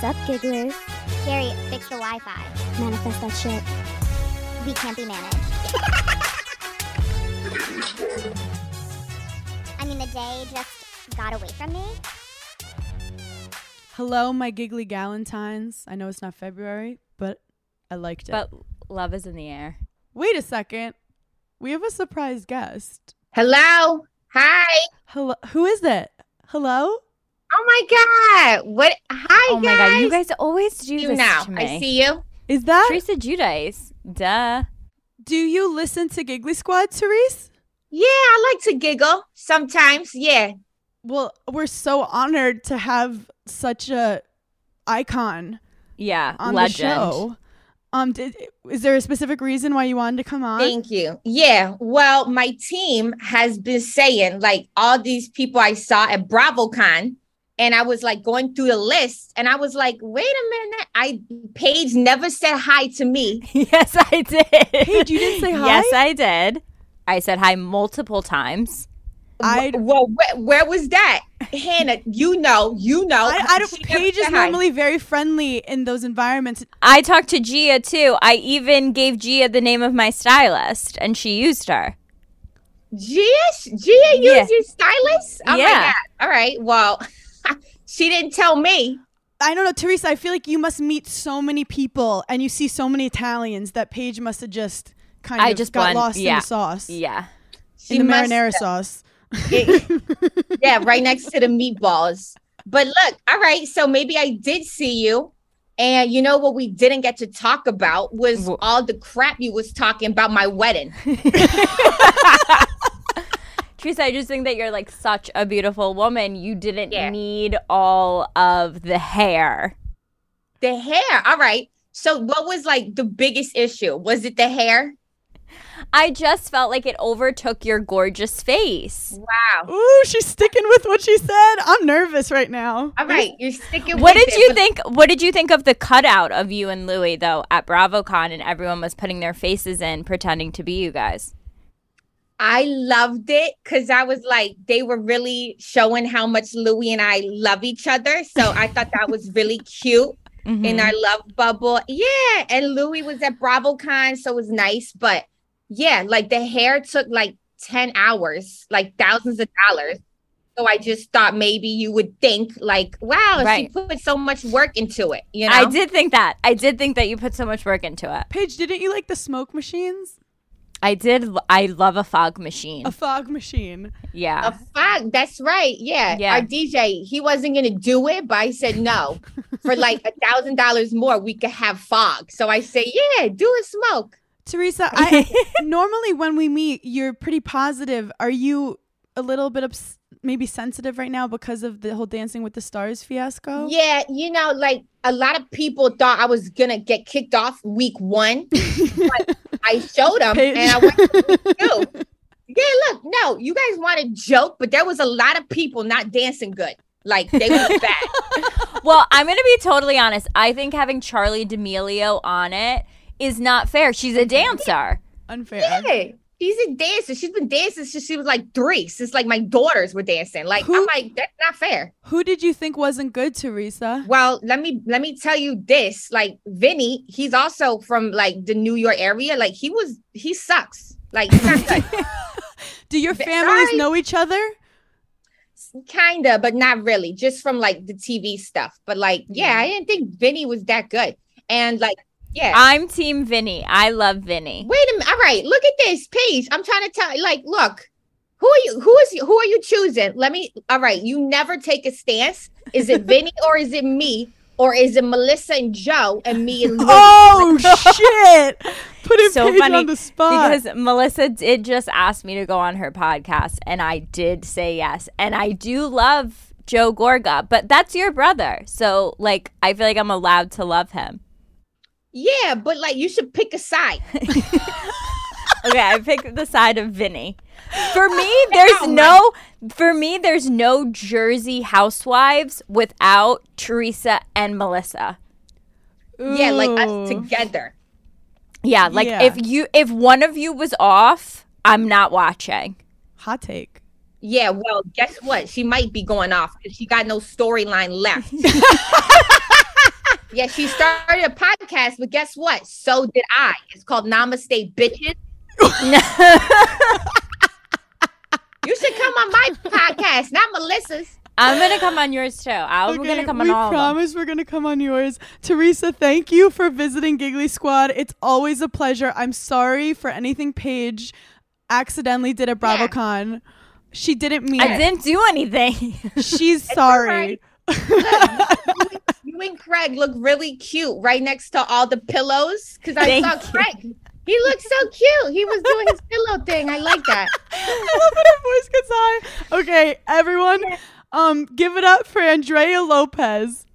Sup, gigglers? Gary, fix the Wi-Fi. Manifest that shit. We can't be managed. I mean, the day just got away from me. Hello, my giggly galentines. I know it's not February, but I liked it. But love is in the air. Wait a second. We have a surprise guest. Hello. Hi. Hello. Who is it? Hello? Oh my God. What? Hi, Oh my god, you guys always do You this now. to me. I see you. Is that Teresa Giudice. Duh. Do you listen to Giggly Squad, Therese? Yeah, I like to giggle sometimes. Yeah. Well, we're so honored to have such a icon Yeah, on legend. the show. Um, did, is there a specific reason why you wanted to come on? Thank you. Yeah. Well, my team has been saying like all these people I saw at BravoCon, and I was like going through the list, and I was like, wait a minute. I Paige never said hi to me. yes, I did. Paige, you didn't say hi? Yes, I did. I said hi multiple times. I Well, where, where was that, Hannah? You know, you know. I, I don't. She Paige is said hi. normally very friendly in those environments. I talked to Gia too. I even gave Gia the name of my stylist, and she used her. Gia, Gia used Yeah. your stylist? Oh my Yeah. God. All right. Well, she didn't tell me. I don't know, Teresa. I feel like you must meet so many people and you see so many Italians that Paige must have just kind I of just got blend- lost in the sauce, Yeah. She in the marinara have- sauce. yeah, right next to the meatballs. But look, all right. So maybe I did see you. And you know what we didn't get to talk about was all the crap you was talking about my wedding. Teresa, I just think that you're like such a beautiful woman. You didn't Yeah. need all of the hair. The hair. All right. So what was like the biggest issue? Was it the hair? I just felt like it overtook your gorgeous face. Wow. Ooh, she's sticking with what she said. I'm nervous right now. All right. You're sticking What with did it, you but- think? What did you think of the cutout of you and Louis though at BravoCon, and everyone was putting their faces in, pretending to be you guys? I loved it because I was like, they were really showing how much Louis and I love each other. So I thought that was really cute in Mhm. our love bubble. Yeah. And Louis was at BravoCon, so it was nice. But yeah, like the hair took like 10 hours, like thousands of dollars. So I just thought maybe you would think, like, wow, Right. she put so much work into it. You know? I did think that. I did think that you put so much work into it. Paige, didn't you like the smoke machines? I did. I love a fog machine. A fog machine. yeah. A fog. That's right. Yeah. Yeah. Our DJ, he wasn't gonna do it, but I said no. For like a thousand dollars more, we could have fog. So I say, yeah, do a smoke. Teresa, I normally when we meet, you're pretty positive. Are you a little bit ups- maybe sensitive right now because of the whole Dancing with the Stars fiasco? Yeah, you know, like a lot of people thought I was gonna get kicked off week one. but I showed them Paige. and I went to. Yeah, look, no, you guys want to joke, but there was a lot of people not dancing good. Like they were bad. well, I'm going to be totally honest. I think having Charli D'Amelio on it is not fair. She's a dancer. Unfair. Yeah. She's a dancer. She's been dancing since she was like three. Since like my daughters were dancing. Like Who- I'm like, that's not fair. Who did you think wasn't good, Teresa? Well, let me let me tell you this. Like Vinny, he's also from like the New York area. Like he was he sucks. Like he's not good. Do your families sorry. know each other? Kinda, but not really. Just from like the TV stuff. But like, yeah, mm. I didn't think Vinny was that good. And like, yeah. I'm Team Vinny. I love Vinny. Wait a minute. All right, look at this page. I'm trying to tell like, look, who are you who is who are you choosing? Let me all right, you never take a stance. Is it Vinny or is it me? Or is it Melissa and Joe and me and Louis? Oh shit! Putting So Paige funny on the spot. Because Melissa did just ask me to go on her podcast, and I did say yes. And I do love Joe Gorga, but that's your brother. So, like, I feel like I'm allowed to love him. Yeah, but like you should pick a side. Okay, I picked the side of Vinny. For me, there's no for me there's no Jersey housewives without Teresa and Melissa. Yeah, like us together. Yeah, like Yeah. if you if one of you was off, I'm not watching. Hot take. Yeah, well, guess what? She might be going off because she got no storyline left. Yeah, she started a podcast, but guess what? So did I. It's called Namaste Bitches. You should come on my podcast, not Melissa's. I'm gonna come on yours too. I'm Okay, gonna come on we all of them. promise we're gonna come on yours. Teresa, thank you for visiting Giggly Squad. It's always a pleasure. I'm sorry for anything Paige accidentally did at Yeah. BravoCon. She didn't mean I it. didn't do anything. She's sorry. You and Craig look really cute right next to all the pillows because I Thank saw you. Craig. He looked so cute. He was doing his pillow thing. I like that. I love when her voice gets high. Okay, everyone, um, give it up for Andrea Lopez.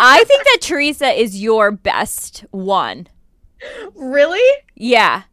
I think that Teresa is your best one. Really? Yeah.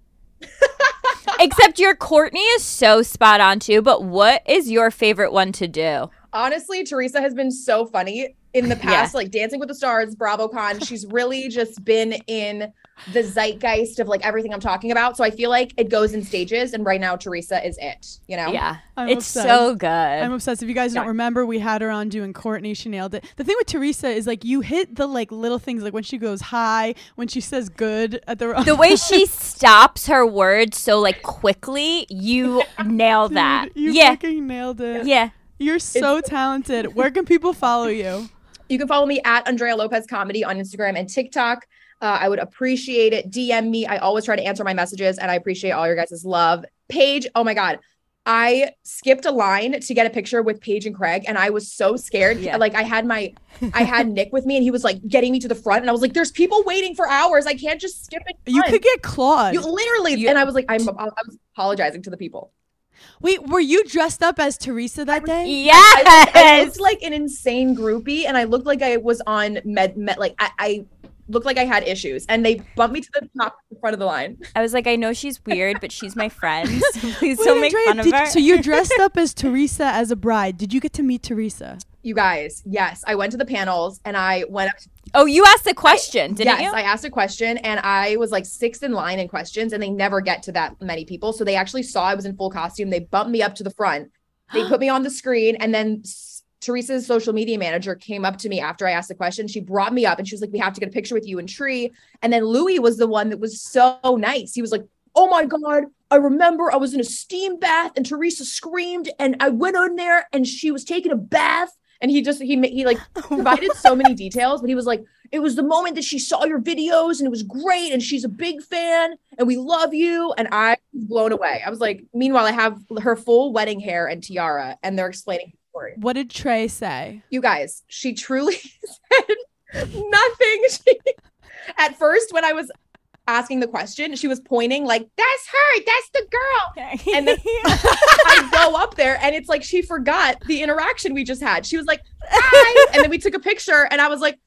Except your Courtney is so spot on too. But what is your favorite one to do? honestly, Teresa has been so funny in the past, like Dancing with the Stars, BravoCon. She's really just been in the zeitgeist of like everything I'm talking about. So I feel like it goes in stages, and right now Teresa is it. You know? Yeah, I'm it's obsessed. so good. I'm obsessed. If you guys don't remember, we had her on doing Courtney. She nailed it. The thing with Teresa is like you hit the like little things, like when she goes high, when she says good at the the way she stops her words so like quickly, you nail Dude, that. you yeah, fucking nailed it. yeah. You're so talented. Where can people follow you? You can follow me at Andrea Lopez Comedy on Instagram and TikTok. Uh, I would appreciate it. DM me. I always try to answer my messages, and I appreciate all your guys' love. Paige, oh my God. I skipped a line to get a picture with Paige and Craig, and I was so scared. Yeah. Like I had my, I had Nick with me, and he was like getting me to the front, and I was like, "There's people waiting for hours. I can't just skip it." You could get Claude. you literally, You- and I was like, I'm, I was apologizing to the people. Wait, were you dressed up as Teresa that day? I, I Yes. looked like an insane groupie, and I looked like I was on med, med like I, I looked like I had issues, and they bumped me to the top, the front of the line. I was like, I know she's weird, but she's my friend. So please Wait, don't make Andrea, fun of did- her. So you're dressed up as Teresa as a bride. Did you get to meet Teresa? You guys, yes, I went to the panels, and I went up. To, oh, you asked a question, didn't yes, you? Yes, I asked a question, and I was like sixth in line in questions, and they never get to that many people, so they actually saw I was in full costume. They bumped me up to the front. They put me on the screen, and then. Teresa's social media manager came up to me after I asked the question. She brought me up and she was like, We have to get a picture with you and Tree. And then Louis was the one that was so nice. He was like, Oh my God, I remember I was in a steam bath and Teresa screamed and I went in there and she was taking a bath. And he just, he, he like oh provided so many details, but he was like, It was the moment that she saw your videos and it was great. And she's a big fan and we love you. And I was blown away. I was like, Meanwhile, I have her full wedding hair and tiara and they're explaining the story. What did Trey say? You guys, she truly said nothing. She, at first, when I was asking the question, she was pointing like, "That's her. That's the girl." And then I go up there, and it's like she forgot the interaction we just had. She was like, "Hi," and then we took a picture, and I was like.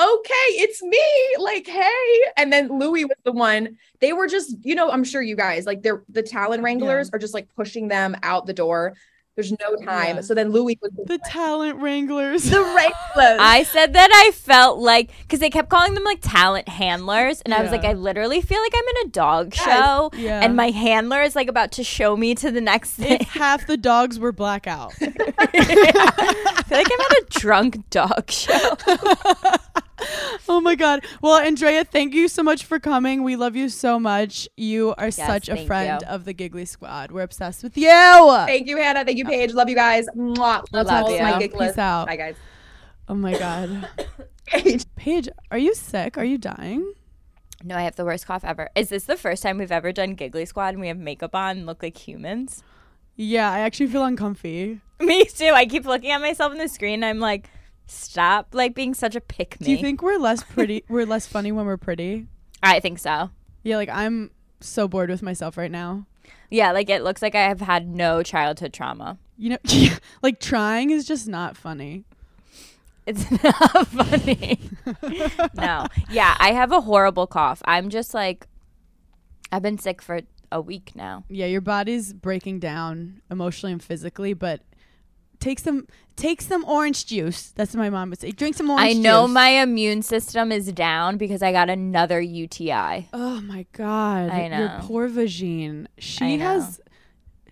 Okay, it's me. Like, hey. And then Louis was the one. They were just, you know, I'm sure you guys, like they're the talent wranglers are just like pushing them out the door. There's no time. Yeah. So then Louis was the, The talent wranglers. the wranglers. I said that I felt like because they kept calling them like talent handlers, and I was like, I literally feel like I'm in a dog Yes. show, Yeah. and my handler is like about to show me to the next thing. if half the dogs were blackout. I feel like I'm at a drunk dog show. oh my god. Well, Andrea, thank you so much for coming. We love you so much. You are such a friend you. of the Giggly Squad. We're obsessed with you. Thank you, Hannah. Thank you, Paige. Love you guys. Mwah. Let's Love all you. my gig Peace list. out. Bye, guys. Oh my god. Paige. Paige, are you sick? Are you dying? No, I have the worst cough ever. Is this the first time we've ever done Giggly Squad and we have makeup on and look like humans? Yeah, I actually feel uncomfy. Me too. I keep looking at myself in the screen. And I'm like, stop, like being such a pick me. Do you think we're less pretty? we're less funny when we're pretty? I think so. Yeah, like I'm so bored with myself right now. Yeah, like it looks like I have had no childhood trauma. You know, like trying is just not funny. It's not funny. no. Yeah, I have a horrible cough. I'm just like, I've been sick for a week now. Yeah, your body's breaking down emotionally and physically, but take some take some orange juice. That's what my mom would say. Drink some orange juice. I know juice. my immune system is down because I got another UTI. Oh my god. I know Your poor Vagine. She has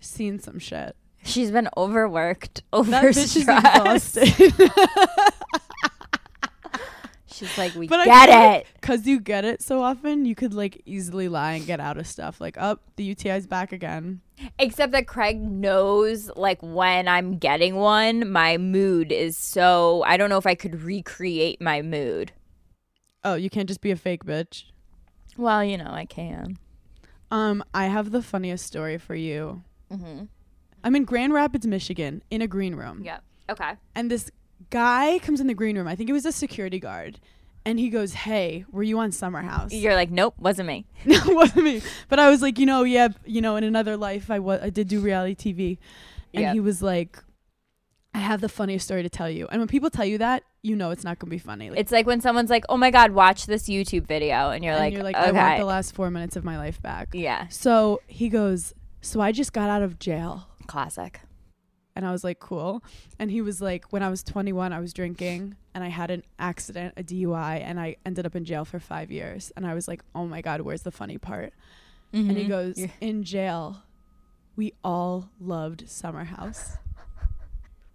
seen some shit. She's been overworked, That bitch is overstressed. She's like we But I get like it. Cause you get it so often, you could like easily lie and get out of stuff. Like, up, the UTI's back again. Except that Craig knows like when I'm getting one, my mood is so I don't know if I could recreate my mood. Oh, you can't just be a fake bitch. Well, you know, I can. Um, I have the funniest story for you. Mm-hmm. I'm in Grand Rapids, Michigan, in a green room. Yep. Okay. And this guy comes in the green room. I think it was a security guard. And he goes, Hey, were you on Summer House? You're like, nope, wasn't me. no, wasn't me. But I was like, you know, yeah, you know, in another life, I wa- I did do reality TV. And Yep. he was like, I have the funniest story to tell you. And when people tell you that, you know it's not going to be funny. Like, It's like when someone's like, "Oh my god, watch this YouTube video," and you're and like, you're like, "Okay, I want the last four minutes of my life back. yeah, So he goes, So I just got out of jail. classic." And I was like, cool. And he was like, when I was 21, I was drinking and I had an accident, a DUI, and I ended up in jail for five years. And I was like, oh my God, where's the funny part? And he Mhm. goes, Yeah. in jail, we all loved Summer House.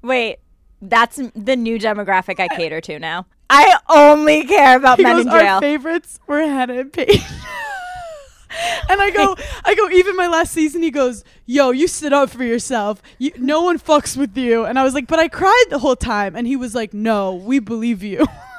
"Wait, that's the new demographic I cater to now. I only care about He men goes, in our favorites were Hannah and Paige. and I go, I go, even my last season, he goes, yo, you sit up for yourself. You, no one fucks with you. And I was like, but I cried the whole time. And he was like, no, we believe you.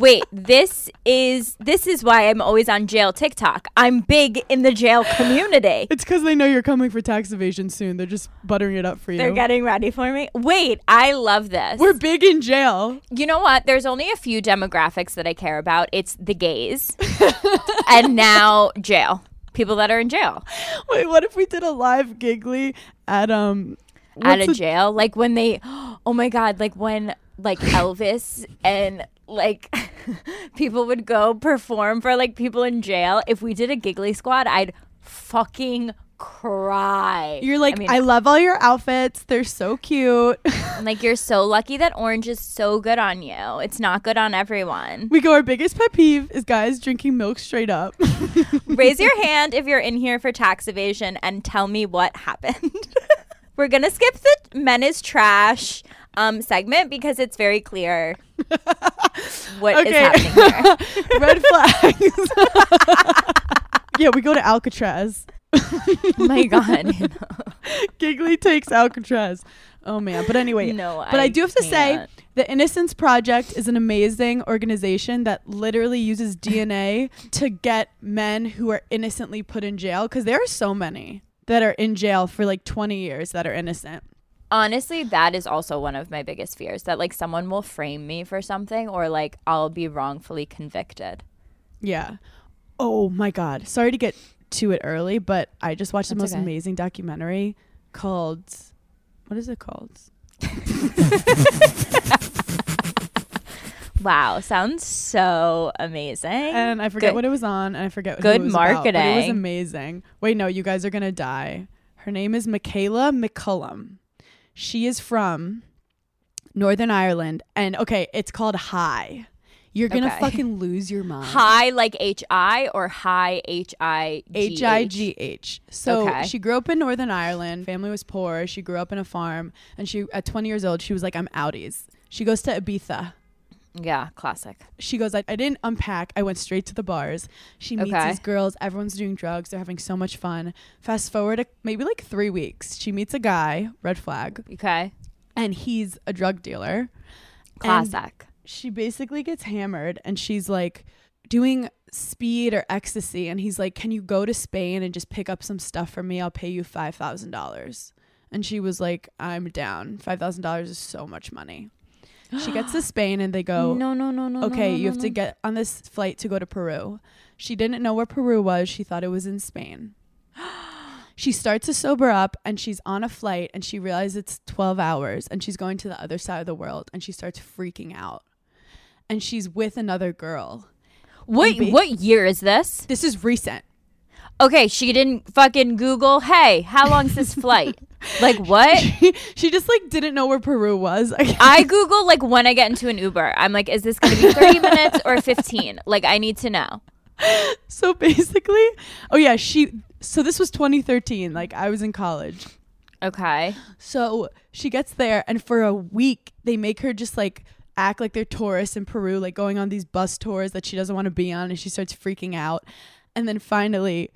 Wait, this is this is why I'm always on jail TikTok. I'm big in the jail community. It's because they know you're coming for tax evasion soon. They're just buttering it up for you. They're getting ready for me. Wait, I love this. We're big in jail. You know what? There's only a few demographics that I care about. It's the gays, and now jail. People that are in jail, Wait, what if we did a live giggly at um of the- jail. Like when they, oh my god, like when like Elvis and like people would go perform for like people in jail. If we did a giggly squad, I'd fucking cry. You're like, I I, love all your outfits. They're so cute. like you're so lucky that orange is so good on you. It's not good on everyone. we go. Our biggest pet peeve is guys drinking milk straight up. Raise your hand if you're in here for tax evasion and tell me what happened. We're gonna skip the men is trash um, segment because it's very clear what is Okay. happening here. Red flags. yeah, we go to Alcatraz. oh my god. you know. Giggly takes Alcatraz. Oh man. But anyway, No, but I, I do have to say can't. the Innocence Project is an amazing organization that literally uses DNA to get men who are innocently put in jail because there are so many that are in jail for like 20 years that are innocent. Honestly, that is also one of my biggest fears that like someone will frame me for something or like I'll be wrongfully convicted. Yeah. Oh my God. Sorry to get to it early, but I just watched the most okay. amazing documentary called. What is it called? Wow, sounds so amazing. And I forget Good- what it was on, and I forget Good it was about, it was amazing. Wait, no, you guys are gonna die. Her name is Michaella McCollum. She is from Northern Ireland, and okay, it's called High. You're gonna Okay. fucking lose your mind. High like H I or high H I H I G H. So Okay. she grew up in Northern Ireland. Family was poor. She grew up in a farm, and she at 20 years old, she was like, "I'm outies." She goes to Ibiza. Yeah, classic. She goes, I, I didn't unpack. I went straight to the bars. She meets Okay. these girls. Everyone's doing drugs. They're having so much fun. Fast forward to maybe like three weeks. She meets a guy, red flag, Okay. and he's a drug dealer. Classic. She basically gets hammered and she's like doing speed or ecstasy. And he's like, Can you go to Spain and just pick up some stuff for me? I'll pay you $5,000. And she was like, I'm down. $5,000 is so much money. She gets to Spain and they go, no, no, no, no. no, okay, no, you no, have to get on this flight to go to Peru. She didn't know where Peru was. She thought it was in Spain. she starts to sober up and she's on a flight and she realizes it's 12 hours and she's going to the other side of the world and she starts freaking out. And she's with another girl. What what year is this? This is recent. Okay, she didn't fucking Google. Hey, how long's this flight? Like what? she just like didn't know where Peru was. I Google like when I get into an Uber. I'm like, is this gonna be 30 minutes or 15? Like, I need to know. so basically, oh yeah, she so this was 2013, like I was in college. Okay. So she gets there, and for a week, they make her just like act like they're tourists in Peru, like going on these bus tours that she doesn't want to be on, and she starts freaking out. And then finally,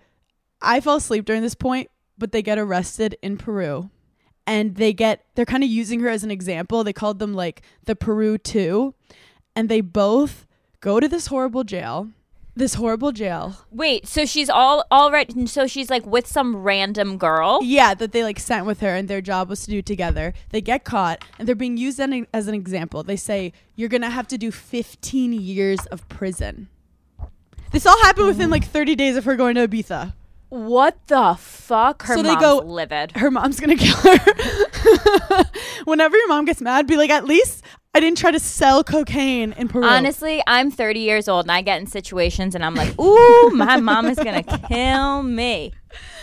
I fell asleep during this point, but they get arrested in Peru. And they get, they're kind of using her as an example. They called them like the Peru 2. And they both go to this horrible jail. This horrible jail. Wait, so she's all all right. So she's like with some random girl. Yeah, that they like sent with her, and their job was to do together. They get caught, and they're being used an- as an example. They say you're gonna have to do 15 years of prison. This all happened within like 30 days of her going to Ibiza. What the fuck? Her So they go- livid. Her mom's gonna kill her. Whenever your mom gets mad, be like, at least I didn't try to sell cocaine in Peru. Honestly, I'm 30 years old and I get in situations and I'm like, ooh, my mom is gonna kill me.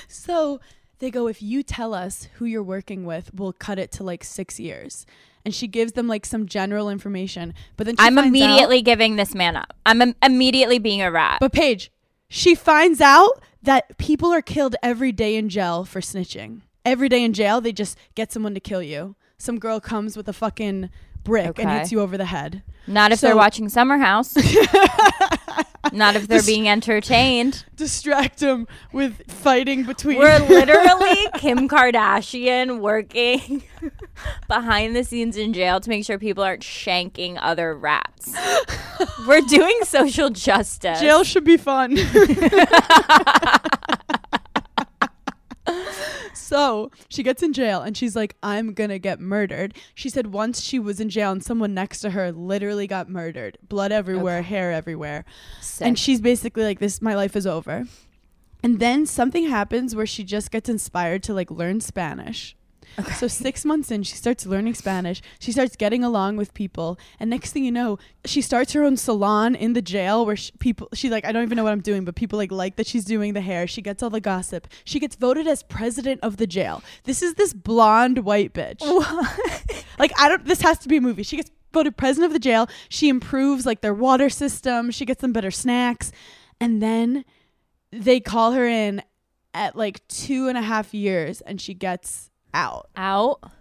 So they go, if you tell us who you're working with, we'll cut it to like six years. And she gives them like some general information, but then she I'm finds out- immediately giving this man up. I'm im- immediately being a rat. But Paige, she finds out that people are killed every day in jail for snitching. Every day in jail, they just get someone to kill you. Some girl comes with a fucking brick and hits you over the head. Not if they're watching Summer House. Not if they're being entertained. Distract them with fighting between. We're literally Kim Kardashian working behind the scenes in jail to make sure people aren't shanking other rats. We're doing social justice. Jail should be fun. so she gets in jail and she's like, I'm gonna get murdered. She said once she was in jail and someone next to her literally got murdered. Blood everywhere, hair everywhere. Sick. And she's basically like, This my life is over. And then something happens where she just gets inspired to like learn Spanish. So six months in, she starts learning Spanish. She starts getting along with people, and next thing you know, she starts her own salon in the jail where she, people. She's like, I don't even know what I'm doing, but people like like that she's doing the hair. She gets all the gossip. She gets voted as president of the jail. This is this blonde white bitch. like I don't. This has to be a movie. She gets voted president of the jail. She improves like their water system. She gets them better snacks, and then they call her in at like two and a half years, and she gets out. Out.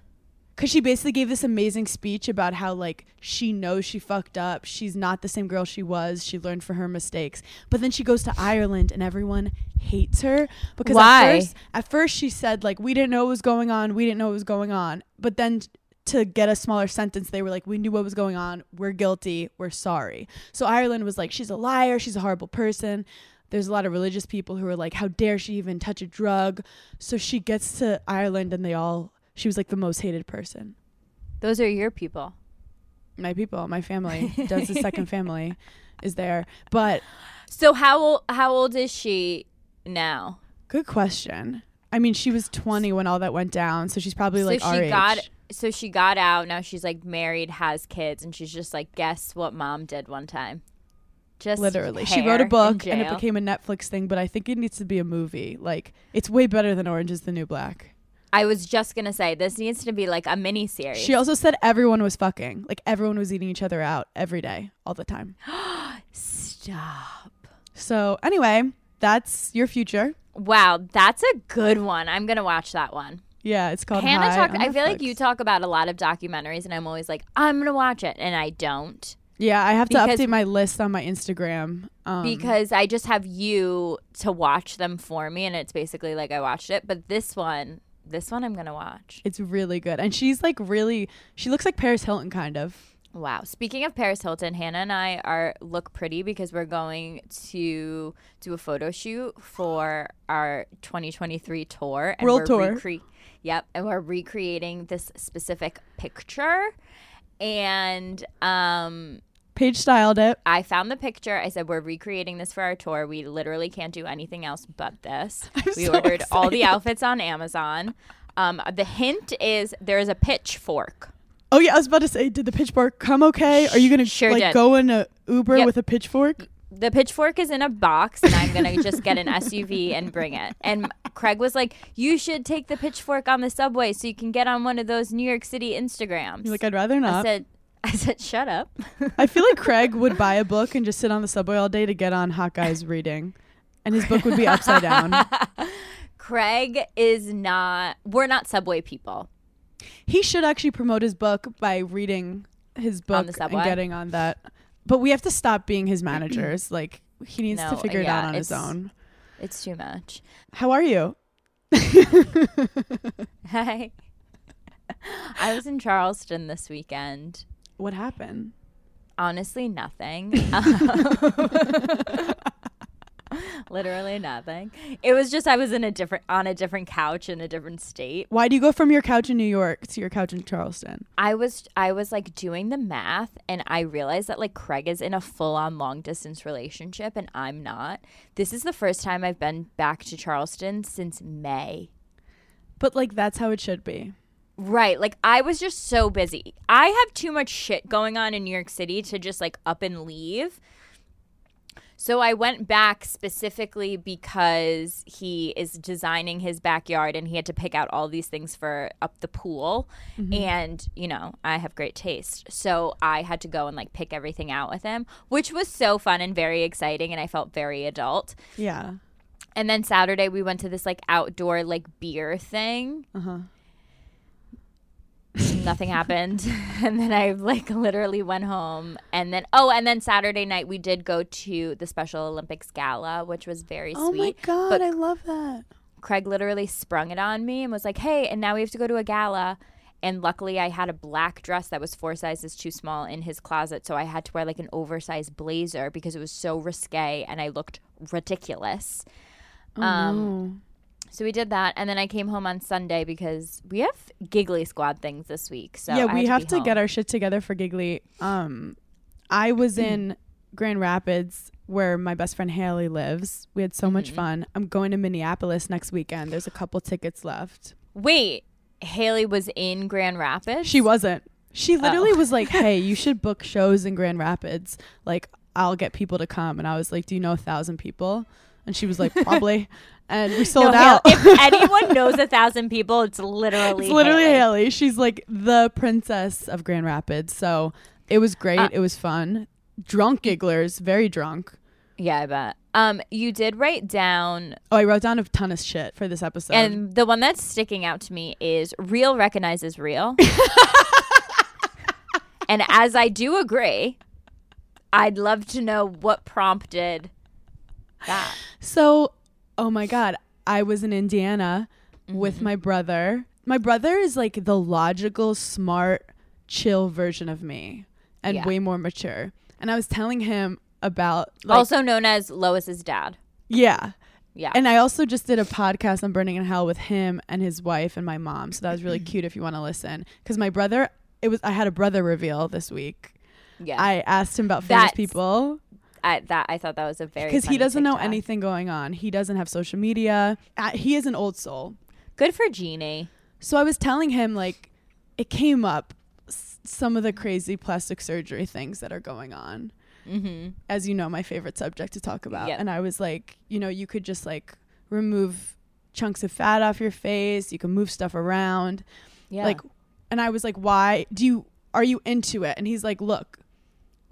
because she basically gave this amazing speech about how like she knows she fucked up. She's not the same girl she was. She learned from her mistakes. But then she goes to ireland and everyone hates her. Because Why? at first at first she said like we didn't know what was going on. We didn't know what was going on. But then to get a smaller sentence they were like we knew what was going on. We're guilty. We're sorry. So ireland was like she's a liar. She's a horrible person there's a lot of religious people who are like how dare she even touch a drug so she gets to ireland and they all she was like the most hated person Those are your people. my people, my family, does the second family is there. But So how old? How old is she now? good question. I mean, she was 20 when all that went down, so she's probably so like she got. age. So she got out. Now she's like married, has kids, and she's just like, guess what mom did one time? Just Literally, she wrote a book and it became a Netflix thing. But I think it needs to be a movie. Like, it's way better than Orange Is the New Black. I was just gonna say this needs to be like a mini series. She also said everyone was fucking, like everyone was eating each other out every day, all the time. Stop. So anyway, that's your future. Wow, that's a good one. I'm gonna watch that one. Yeah, it's called Hannah talk. I feel like you talk about a lot of documentaries, and I'm always like, I'm gonna watch it, and I don't Yeah, I have to Because- update my list on my Instagram um, because I just have you to watch them for me, and it's basically like I watched it. But this one, this one, I'm gonna watch. It's really good. And she's like really she looks like Paris Hilton kind of. Wow. Speaking of Paris Hilton, Hannah and I are look pretty because we're going to do a photo shoot for our 2023 tour. And World we're tour. recre- yep, and we're recreating this specific picture. And um, Paige styled it. I found the picture. I said we're recreating this for our tour. We literally can't do anything else but this. we so ordered all the outfits on Amazon. Um, the hint is there's a pitchfork. Oh yeah, I was about to say, did the pitchfork come okay? Are you gonna Sure like did. go in a Uber Yep. with a pitchfork? the pitchfork is in a box and I'm going to just get an SUV and bring it. And Craig was like, "You should take the pitchfork on the subway so you can get on one of those New York City Instagrams." You're like, I'd rather not." I said I said, "Shut up." I feel like Craig would buy a book and just sit on the subway all day to get on Hot Guys reading, and his book would be upside down. Craig is not we're not subway people. He should actually promote his book by reading his book the and getting on that. But we have to stop being his managers. like he needs to No, figure it out on his own. It's too much. How are you? Hi. I was in Charleston this weekend. What happened? Honestly, nothing. Um, Literally nothing. It was just I was in a different on a different couch in a different state. Why do you go from your couch in New York to your couch in Charleston? I was I was like doing the math and I realized that like Craig is in a full on long distance relationship and I'm not. This is the first time I've been back to Charleston since May. But like that's how it should be. Right. Like I was just so busy. I have too much shit going on in New York City to just like up and leave. So I went back specifically because he is designing his backyard and he had to pick out all these things for up the pool. And, you know, I have great taste. So I had to go and like pick everything out with him, which was so fun and very exciting and I felt very adult. Yeah. And then Saturday we went to this like outdoor like beer thing. Uh-huh. Nothing happened. and then I like literally went home. And then oh, and then Saturday night we did go to the Special Olympics gala, which was very Oh my god, I love that. Craig literally sprung it on me and was like, "Hey, and now we have to go to a gala." And luckily, I had a black dress that was four sizes too small in his closet, so I had to wear like an oversized blazer because it was so risque and I looked ridiculous. Oh, Um, So we did that, and then I came home on Sunday because we have Giggly Squad things this week. So yeah, I we have be to get our shit together for Giggly. Um, I was in Grand Rapids where my best friend Haley lives. We had so much Mm-hmm. fun. I'm going to Minneapolis next weekend. There's a couple tickets left. Wait, Haley was in Grand Rapids. She wasn't. She literally Oh. was like, "Hey, you should book shows in Grand Rapids. Like, I'll get people to come." And I was like, "Do you know a thousand people?" And she was like, "Probably." and we sold Hale- out. if anyone knows a thousand people, it's literally It's literally Haley. Haley. She's like the princess of Grand Rapids. So it was great. Uh, it was fun. Drunk gigglers, very drunk. Yeah, I bet. Um, you did write down, Oh, I wrote down a ton of shit for this episode. and the one that's sticking out to me is real recognizes real. and as I do agree, I'd love to know what prompted that. So, oh my God, I was in Indiana with Mm-hmm. my brother. My brother is like the logical, smart, chill version of me and Yeah. way more mature. And I was telling him about like, also known as Lois's dad. yeah. Yeah. And I also just did a podcast on Berning in Hell with him and his wife and my mom. So that was really cute if you want to listen. Because my brother, it was I had a brother reveal this week. yeah. I asked him about famous That's people I, that I thought that was a very because he doesn't know anything going on. He doesn't have social media. Uh, he is an old soul. Good for Jeannie. So I was telling him like it came up s- some of the crazy plastic surgery things that are going on. Mm-hmm. As you know, my favorite subject to talk about. Yep. And I was like, you know, you could just like remove chunks of fat off your face. You can move stuff around. Yeah. Like, and I was like, why do you, are you into it? And he's like, look,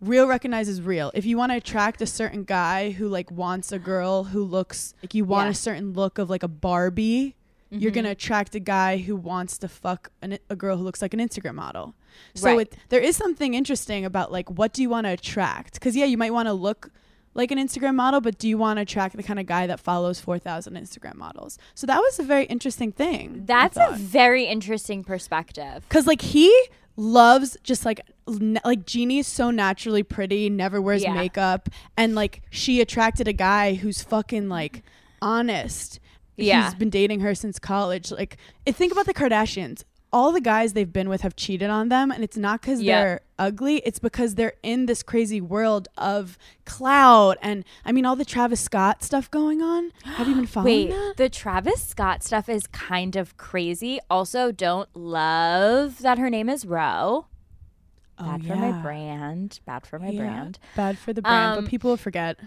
real recognizes real. If you want to attract a certain guy who like wants a girl who looks like you want Yeah. a certain look of like a Barbie, you're Mhm. going to attract a guy who wants to fuck an, a girl who looks like an Instagram model. So Right. it, there is something interesting about like, what do you want to attract? Because yeah, you might want to look like an Instagram model, but do you want to attract the kind of guy that follows 4,000 Instagram models? So that was a very interesting thing. That's a very interesting perspective. because like he loves just like like Jeannie's so naturally pretty, never wears Yeah. makeup, and like she attracted a guy who's fucking like honest. Yeah. he's been dating her since college. Like, think about the Kardashians. All the guys they've been with have cheated on them, and it's not because Yeah. they're ugly. It's because they're in this crazy world of clout, and I mean all the Travis Scott stuff going on. Have you been following Wait, that? the Travis Scott stuff is kind of crazy. Also, don't love that her name is Ro. Bad for my Oh, brand. Bad for my Yeah. brand. Bad for the brand, Um, but people will forget.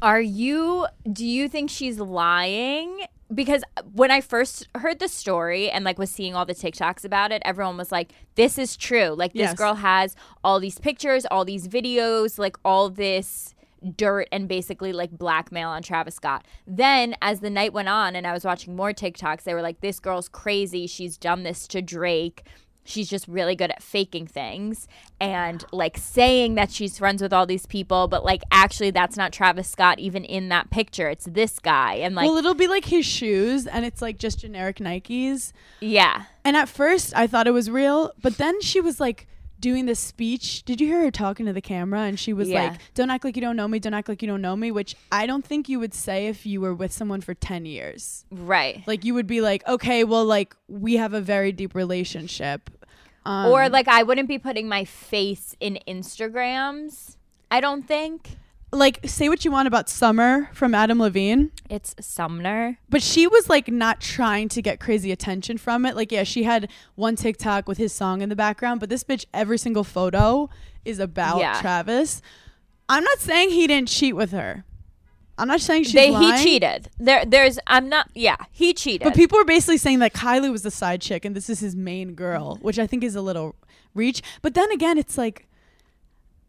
Are you do you think she's lying? Because when I first heard the story and like was seeing all the TikToks about it, everyone was like, This is true. Like this Yes. girl has all these pictures, all these videos, like all this dirt and basically like blackmail on Travis Scott. Then as the night went on and I was watching more TikToks, they were like, This girl's crazy. She's done this to Drake. She's just really good at faking things and like saying that she's friends with all these people, but like actually that's not Travis Scott even in that picture. It's this guy. And like well, it'll be like his shoes, and it's like just generic Nikes. yeah. And at first, I thought it was real, but then she was like doing this speech. Did you hear her talking to the camera? And she was Yeah. like, "Don't act like you don't know me. Don't act like you don't know me," which I don't think you would say if you were with someone for ten years. Right. Like you would be like, "Okay, well, like we have a very deep relationship." Um, or like I wouldn't be putting my face in Instagrams. I don't think. Like say what you want about Summer from Adam Levine. It's Sumner. But she was like not trying to get crazy attention from it. Like, yeah, she had one TikTok with his song in the background, but this bitch, every single photo is about Yeah. Travis. I'm not saying he didn't cheat with her. I'm not saying she's they lying. he cheated. There there's I'm not yeah, he cheated. But people were basically saying that Kylie was the side chick and this is his main girl, which I think is a little reach. But then again, it's like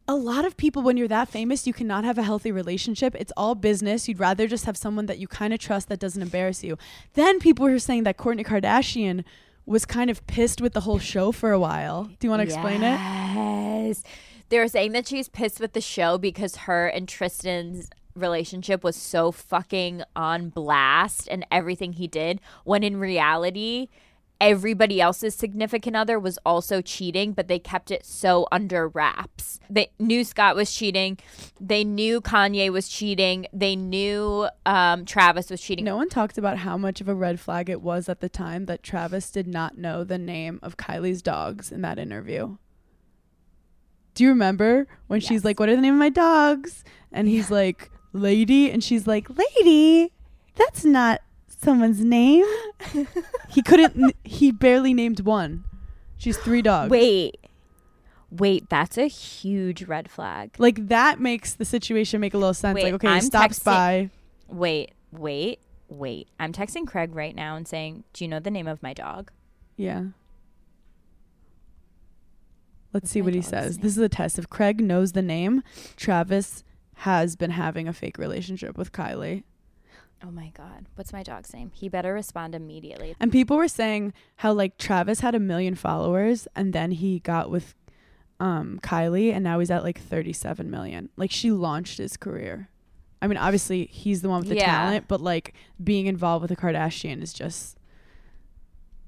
a lot of people when you're that famous, you cannot have a healthy relationship. It's all business. You'd rather just have someone that you kind of trust that doesn't embarrass you. Then people were saying that Kourtney Kardashian was kind of pissed with the whole show for a while. Do you want to explain it? Yes. They were saying that she's pissed with the show because her and Tristan's relationship was so fucking on blast and everything he did when in reality everybody else's significant other was also cheating but they kept it so under wraps they knew scott was cheating they knew kanye was cheating they knew um, travis was cheating No one talked about how much of a red flag it was at the time that Travis did not know the name of Kylie's dogs in that interview. Do you remember when she's like, What are the name of my dogs? And he's like, Lady. And she's like, Lady? That's not someone's name. he couldn't, he barely named one. She's three dogs. wait wait that's a huge red flag Like that makes the situation make a little sense. Wait, like, okay, I'm he stops texting- by. Wait, wait, wait. I'm texting Craig right now and saying, Do you know the name of my dog? Yeah. Let's What's see what he says. name? This is a test. If Craig knows the name, Travis has been having a fake relationship with Kylie. Oh my God. What's my dog's name? He better respond immediately. And people were saying how like Travis had a million followers and then he got with um Kylie and now he's at like 37 million. Like she launched his career. I mean, obviously he's the one with the Yeah. talent, but like being involved with a Kardashian is just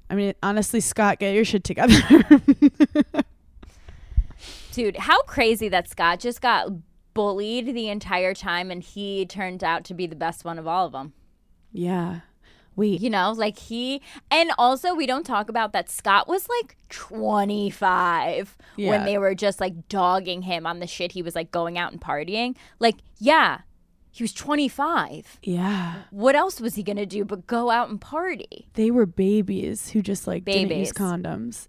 I mean, honestly, Scott, get your shit together. Dude, how crazy that Scott just got bullied the entire time and he turned out to be the best one of all of them. yeah. We You know, like he, and also we don't talk about that Scott was like 25 Yeah. when they were just like dogging him on the shit he was like going out and partying. Like, yeah, he was 25. Yeah. What else was he going to do but go out and party? They were babies who just like didn't use Babies. condoms.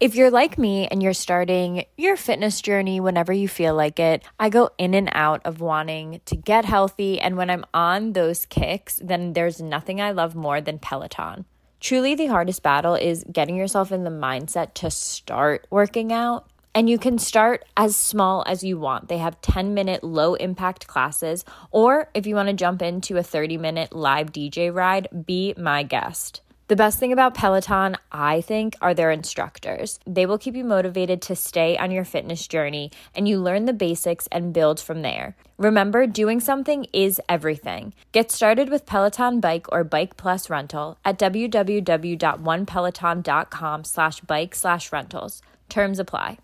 If you're like me and you're starting your fitness journey whenever you feel like it, I go in and out of wanting to get healthy. And when I'm on those kicks, then there's nothing I love more than Peloton. Truly, the hardest battle is getting yourself in the mindset to start working out. And you can start as small as you want. They have 10 minute low impact classes. Or if you want to jump into a 30 minute live DJ ride, be my guest. The best thing about Peloton, I think, are their instructors. They will keep you motivated to stay on your fitness journey and you learn the basics and build from there. Remember, doing something is everything. Get started with Peloton Bike or Bike Plus Rental at www.onepeloton.com slash bike slash rentals. Terms apply.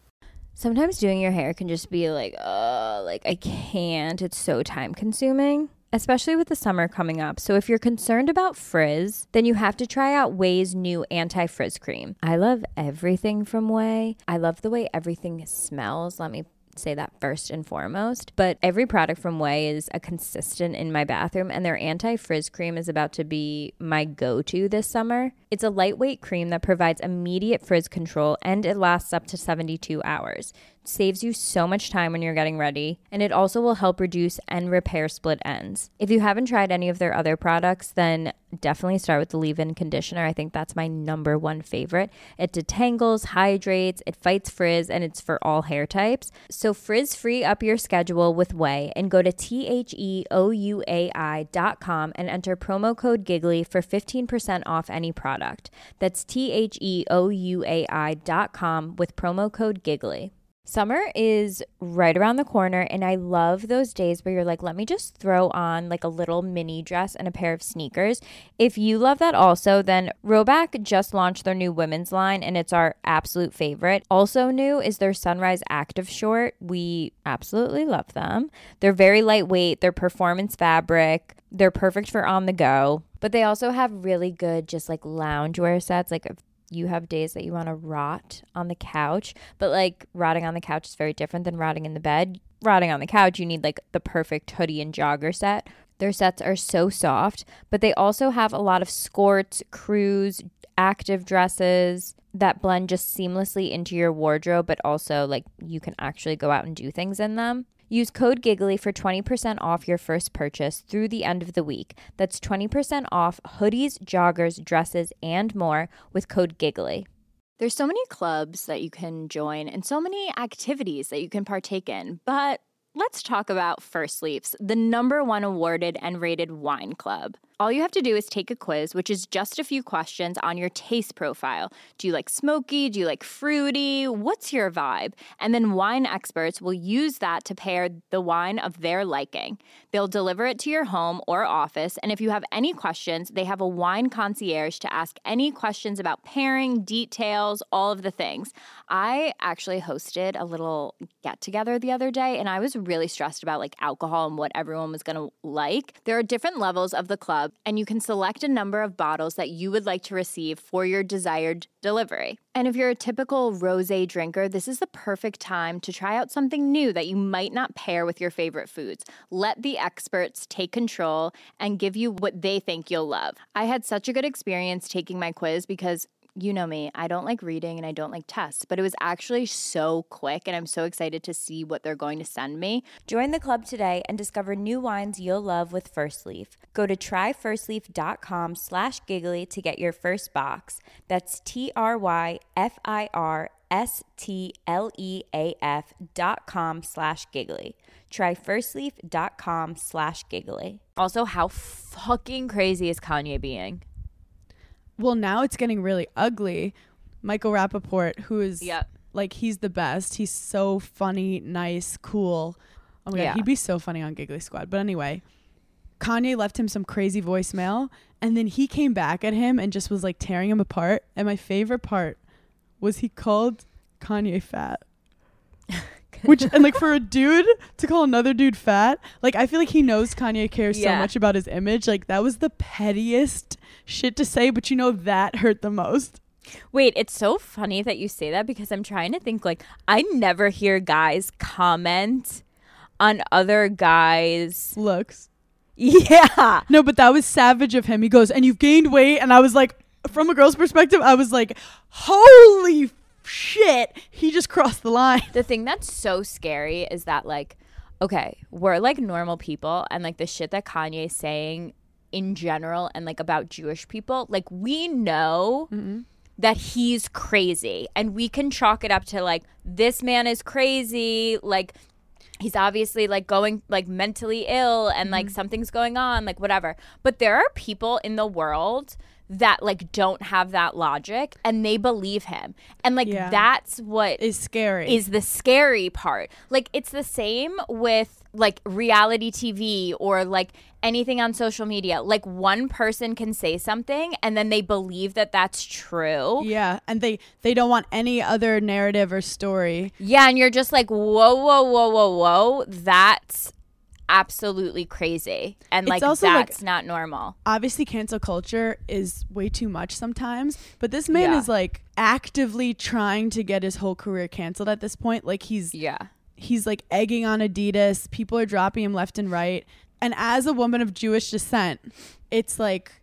Sometimes doing your hair can just be like, oh, like I can't. It's so time consuming, especially with the summer coming up. So if you're concerned about frizz, then you have to try out Ouai's new anti-frizz cream. I love everything from Ouai. I love the way everything smells. Let me say that first and foremost. But every product from Way is a consistent in my bathroom, and their anti frizz cream is about to be my go to this summer. It's a lightweight cream that provides immediate frizz control and it lasts up to 72 hours. Saves you so much time when you're getting ready, and it also will help reduce and repair split ends. If you haven't tried any of their other products, then definitely start with the leave in conditioner. I think that's my number one favorite. It detangles, hydrates, it fights frizz, and it's for all hair types. So frizz free up your schedule with Ouai and go to T H E O U A I dot com and enter promo code Giggly for 15% off any product. That's T H E O U A I dot com with promo code Giggly. Summer is right around the corner, and I love those days where you're like, let me just throw on like a little mini dress and a pair of sneakers. If you love that also, then Rhoback just launched their new women's line, and it's our absolute favorite. Also, new is their Sunrise Active Short. We absolutely love them. They're very lightweight, they're performance fabric, they're perfect for on the go. But they also have really good, just like loungewear sets. Like you have days that you want to rot on the couch, but like rotting on the couch is very different than rotting in the bed. Rotting on the couch, you need like the perfect hoodie and jogger set. Their sets are so soft, but they also have a lot of skirts, crews, active dresses that blend just seamlessly into your wardrobe, but also like you can actually go out and do things in them. Use code GIGGLY for 20% off your first purchase through the end of the week. That's 20% off hoodies, joggers, dresses, and more with code GIGGLY. There's so many clubs that you can join and so many activities that you can partake in, but let's talk about First Leafs, the number one awarded and rated wine club. All you have to do is take a quiz, which is just a few questions on your taste profile. Do you like smoky? Do you like fruity? What's your vibe? And then wine experts will use that to pair the wine of their liking. They'll deliver it to your home or office. And if you have any questions, they have a wine concierge to ask any questions about pairing, details, all of the things. I actually hosted a little get together the other day and I was really stressed about like alcohol and what everyone was going to like. There are different levels of the club and you can select a number of bottles that you would like to receive for your desired delivery. And if you're a typical rose drinker, this is the perfect time to try out something new that you might not pair with your favorite foods. Let the experts take control and give you what they think you'll love. I had such a good experience taking my quiz because you know me, I don't like reading and I don't like tests, but it was actually so quick and I'm so excited to see what they're going to send me. Join the club today and discover new wines you'll love with First Leaf. Go to tryfirstleaf.com slash giggly to get your first box. That's T-R-Y-F-I-R S-T-L-E-A-F dot com slash giggly. Tryfirstleaf.com slash giggly. Also, how fucking crazy is Kanye being? Well, now it's getting really ugly. Michael Rapaport, who is Yep. like he's the best. He's so funny, nice, cool. Oh my god, he'd be so funny on Giggly Squad. But anyway, Kanye left him some crazy voicemail, and then he came back at him and just was like tearing him apart. And my favorite part was he called Kanye fat. Which and like for a dude to call another dude fat, like I feel like he knows Kanye cares so much about his image. Like that was the pettiest shit to say, but you know that hurt the most. Wait, it's so funny that you say that because I'm trying to think like I never hear guys comment on other guys. Looks. Yeah. No, but that was savage of him. He goes, and you've gained weight. And I was like, from a girl's perspective, I was like, holy shit. He just crossed the line. The thing that's so scary is that like okay, we're like normal people and like the shit that Kanye's saying in general and like about Jewish people, like we know mm-hmm. that he's crazy and we can chalk it up to like this man is crazy, like he's obviously like going like mentally ill and like mm-hmm. something's going on like whatever but there are people in the world that like don't have that logic and they believe him and like Yeah. that's what Is scary. is the scary part. Like it's the same with like reality TV or like anything on social media. Like one person can say something and then they believe that that's true. yeah. And they, they don't want any other narrative or story. Yeah, and you're just like, whoa, whoa, whoa, whoa, whoa. That's absolutely crazy. And like also, like- that's not normal. Obviously, cancel culture is way too much sometimes. But this man Yeah. is like actively trying to get his whole career canceled at this point. Like he's Yeah. he's like egging on Adidas. People are dropping him left and right. And as a woman of Jewish descent, it's like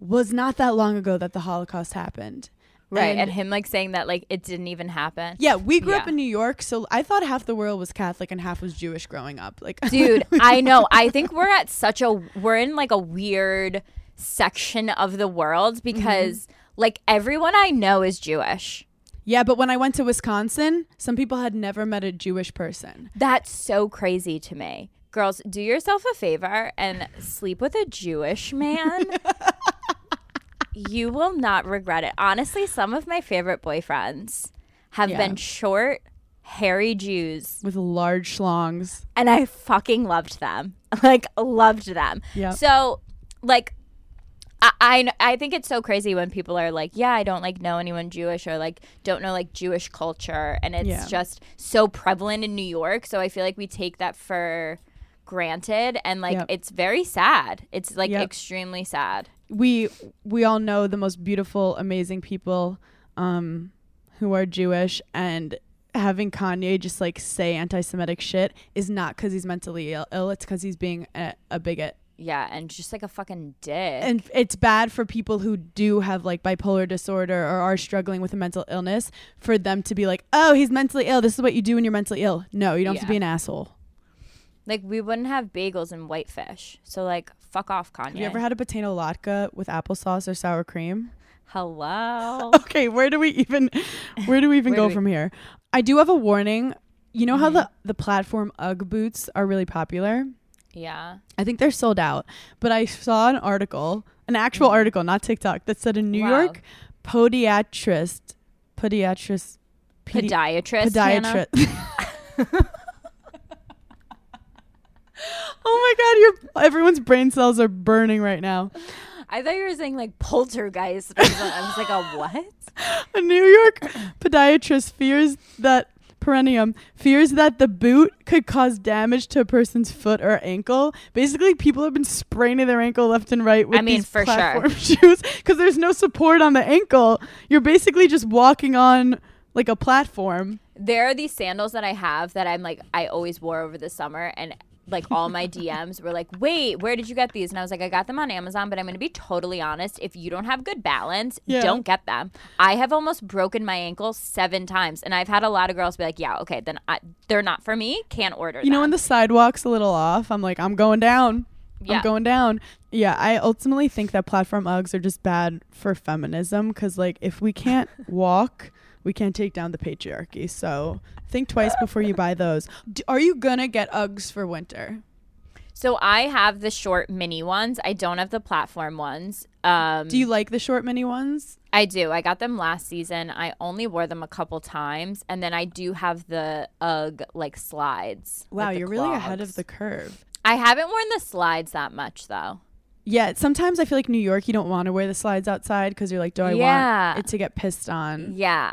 was not that long ago that the Holocaust happened. Right. And- And, him like saying that like it didn't even happen. Yeah, we grew up in New York, so I thought half the world was Catholic and half was Jewish growing up. Like, Dude, I know. I think we're at such a we're in like a weird section of the world mm-hmm. because like everyone I know is Jewish. yeah, but when I went to Wisconsin, some people had never met a Jewish person. That's so crazy to me. Girls, do yourself a favor and sleep with a Jewish man. you will not regret it. Honestly, some of my favorite boyfriends have Yeah. been short, hairy Jews, with large schlongs. and I fucking loved them. Like, loved them. Yeah. So, like, I, I I think it's so crazy when people are like, yeah, I don't like know anyone Jewish or like don't know like Jewish culture, and it's Yeah. just so prevalent in New York. So I feel like we take that for granted, and like Yep. it's very sad. It's like Yep. extremely sad. We we all know the most beautiful, amazing people um, who are Jewish, and having Kanye just like say anti-Semitic shit is not because he's mentally ill. ill it's because he's being a, a bigot. Yeah, and just like a fucking dick. and it's bad for people who do have like bipolar disorder or are struggling with a mental illness for them to be like, "Oh, he's mentally ill. This is what you do when you're mentally ill." No, you don't have to Yeah. be an asshole. like we wouldn't have bagels and whitefish. So like, fuck off, Kanye. Have you ever had a potato latke with applesauce or sour cream? Hello. Okay, where do we even where do we even go we- from here? I do have a warning. You know how Mhm. the the platform UGG boots are really popular? yeah. I think they're sold out. But I saw an article, an actual article, not TikTok, that said in New Wow. York, podiatrist, podiatrist, pedi- Podiatrist. Podiatrist. oh my god, your everyone's brain cells are burning right now. I thought you were saying like poltergeist. I was like, a what? A New York podiatrist fears that perennium fears that the boot could cause damage to a person's foot or ankle. Basically, people have been spraining their ankle left and right with I mean, these for sure. platform shoes because there's no support on the ankle. You're basically just walking on like a platform. There are these sandals that I have that I'm like, I always wore over the summer, and like all my DMs were like, wait, where did you get these? And I was like, I got them on Amazon, but I'm going to be totally honest. If you don't have good balance, Yeah. don't get them. I have almost broken my ankle seven times, and I've had a lot of girls be like, yeah, okay, then I, they're not for me. Can't order You know, when the sidewalk's a little off, I'm like, I'm going down. Yeah. I'm going down. Yeah, I ultimately think that platform Uggs are just bad for feminism because, like, if we can't walk, we can't take down the patriarchy. So think twice before you buy those. Are you gonna get Uggs for winter? so I have the short mini ones. I don't have the platform ones. Um, Do you like the short mini ones? I do. I got them last season. I only wore them a couple times, and then I do have the UGG like slides. Wow, you're really ahead of the curve. I haven't worn the slides that much though. Yeah, sometimes I feel like New York, you don't want to wear the slides outside because you're like, do I Yeah. want it to get pissed on? Yeah.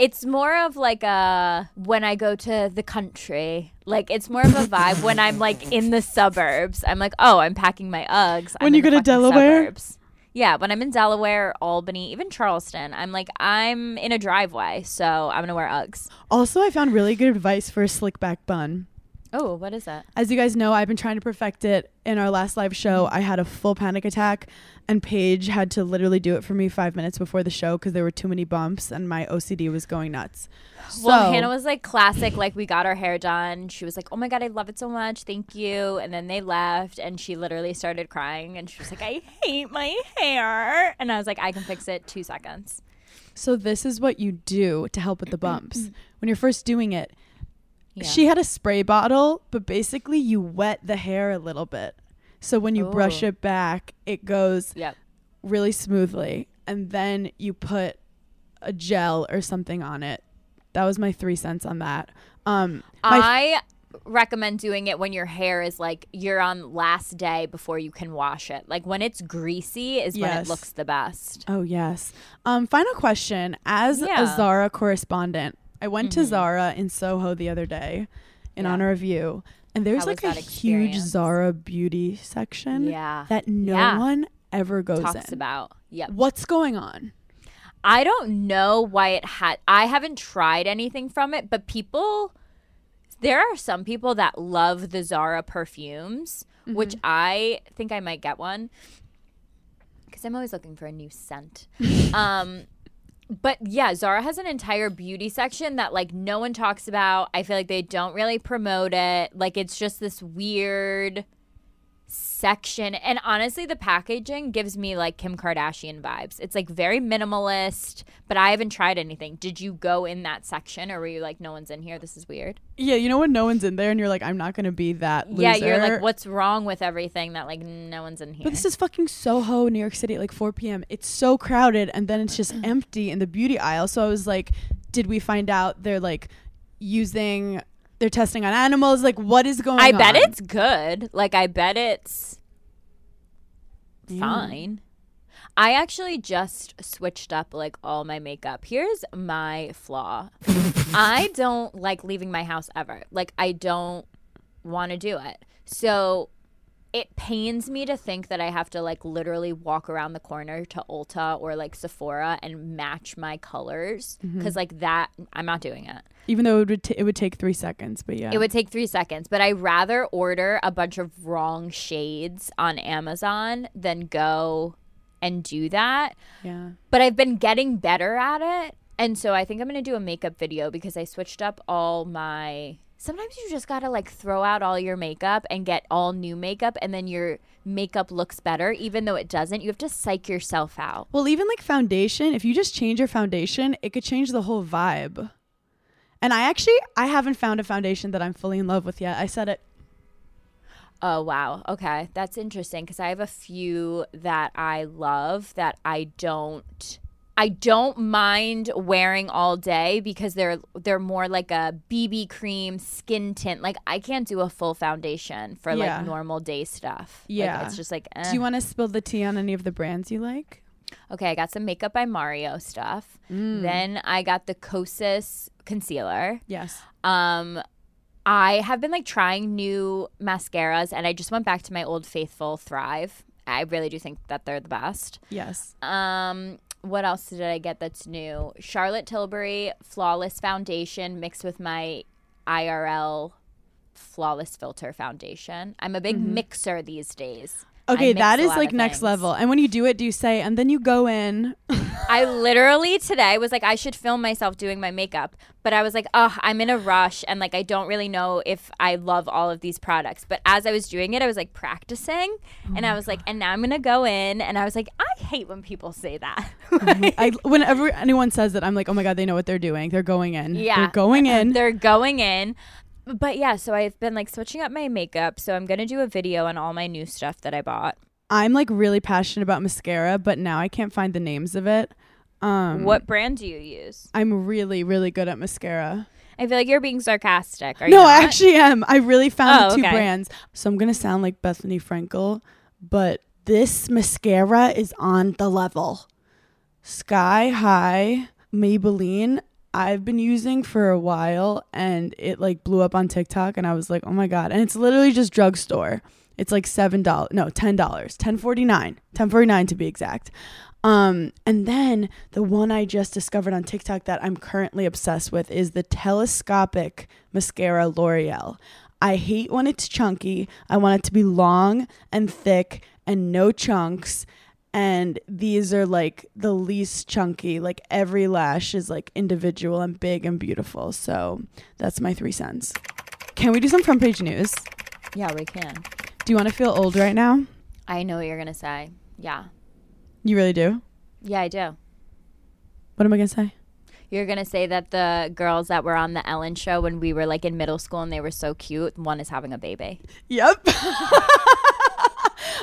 It's more of like a when I go to the country. Like it's more of a vibe when I'm like in the suburbs. I'm like, oh, I'm packing my Uggs. I'm When you go to Delaware? suburbs. Yeah, when I'm in Delaware, Albany, even Charleston, I'm like, I'm in a driveway, so I'm gonna wear Uggs. Also, I found really good advice for a slick back bun. Oh, what is that? As you guys know, I've been trying to perfect it. In our last live show, I had a full panic attack, and Paige had to literally do it for me five minutes before the show because there were too many bumps, and my OCD was going nuts. Well, So- Hannah was like classic. Like we got our hair done. She was like, "Oh my god, I love it so much, thank you." And then they left, and she literally started crying, and she was like, "I hate my hair." And I was like, "I can fix it two seconds." So this is what you do to help with the bumps. when you're first doing it, Yeah. she had a spray bottle, but basically you wet the hair a little bit. So when you brush it back, it goes Yep. really smoothly, and then you put a gel or something on it. That was my three cents on that. Um, my f- I recommend doing it when your hair is like you're on last day before you can wash it. Like when it's greasy is when it looks the best. Oh yes. Um, final question. As a Yeah. Mm-hmm. Zara correspondent, I went to Zara in Soho the other day in Yeah. honor of you, and there's How like a huge? Zara beauty section Yeah. that no Yeah. one ever goes Talks in. about. Yep. What's going on? I don't know why it had. I haven't tried anything from it, but people, there are some people that love the Zara perfumes, which I think I might get one because I'm always looking for a new scent. um, But yeah, Zara has an entire beauty section that like no one talks about. I feel like they don't really promote it. Like it's just this weird section. And honestly, the packaging gives me like Kim Kardashian vibes. It's like very minimalist, but I haven't tried anything. Did you go in that section or were you like, no one's in here? This is weird? Yeah, you know when no one's in there and you're like, I'm not gonna be that. Loser. Yeah, you're like, what's wrong with everything that like no one's in here? But this is fucking Soho, New York City at like 4 p.m. It's so crowded, and then it's just empty in the beauty aisle. So I was like, did we find out they're like using, they're testing on animals? Like, what is going on? I on? bet it's good. Like I bet it's Yeah. fine. I actually just switched up like all my makeup. Here's my flaw. I don't like leaving my house ever. Like I don't want to do it. So it pains me to think that I have to like literally walk around the corner to Ulta or like Sephora and match my colors Mm-hmm. cuz like that I'm not doing it. Even though it would t- it would take three seconds, but yeah, It would take three seconds, but I rather order a bunch of wrong shades on Amazon than go and do that. yeah. But I've been getting better at it. And so I think I'm going to do a makeup video because I switched up all my. Sometimes you just got to like throw out all your makeup and get all new makeup, and then your makeup looks better, even though it doesn't. You have to psych yourself out. Well, even like foundation, if you just change your foundation, it could change the whole vibe. And I actually I haven't found a foundation that I'm fully in love with yet. I said it. Oh, wow. Okay. That's interesting because I have a few that I love that I don't. I don't mind wearing all day because they're they're more like a BB cream skin tint. Like I can't do a full foundation for Yeah. like normal day stuff. Like, Yeah. it's just like Do eh. you want to spill the tea on any of the brands you like? Okay, I got some makeup by Mario stuff. Mm. Then I got the Kosas concealer. Yes. Um, I have been like trying new mascaras, and I just went back to my old faithful Thrive. I really do think that they're the best. Yes. Um, what else did I get that's new? Charlotte Tilbury Flawless Foundation mixed with my IRL Flawless Filter Foundation. I'm a big mixer these days. Okay, that is like next level. And when you do it, do you say, and then you go in? I literally today was like, I should film myself doing my makeup, but I was like, oh, I'm in a rush and like I don't really know if I love all of these products. But as I was doing it, I was like practicing, oh and I was like, and now I'm gonna go in, and I was like, I hate when people say that. I, whenever anyone says that, I'm like, oh my god, they know what they're doing. They're going in. yeah, They're going in. They're going in. But yeah, so I've been like switching up my makeup. So I'm gonna do a video on all my new stuff that I bought. I'm like really passionate about mascara, but now I can't find the names of it. Um, What brand do you use? I'm really, really good at mascara. I feel like you're being sarcastic. Are no, you I actually am. I really found Oh, two okay. brands. So I'm gonna sound like Bethenny Frankel, but this mascara is on the level. Sky High Maybelline. I've been using for a while and it like blew up on TikTok and I was like, oh my God. And it's literally just drugstore. It's like seven dollars, no, ten dollars, ten forty nine, ten forty nine to be exact. Um, and then the one I just discovered on TikTok that I'm currently obsessed with is the telescopic mascara L'Oreal. I hate when it's chunky. I want it to be long and thick and no chunks. And these are like the least chunky. Like every lash is like individual and big and beautiful. So that's my three cents. Can we do some front page news? Yeah, we can. Do you want to feel old right now? I know what you're gonna say. Yeah. You really do? Yeah, I do. What am I going to say? You're gonna say that the girls that were on the Ellen show when we were like in middle school and they were so cute, one is having a baby. Yep.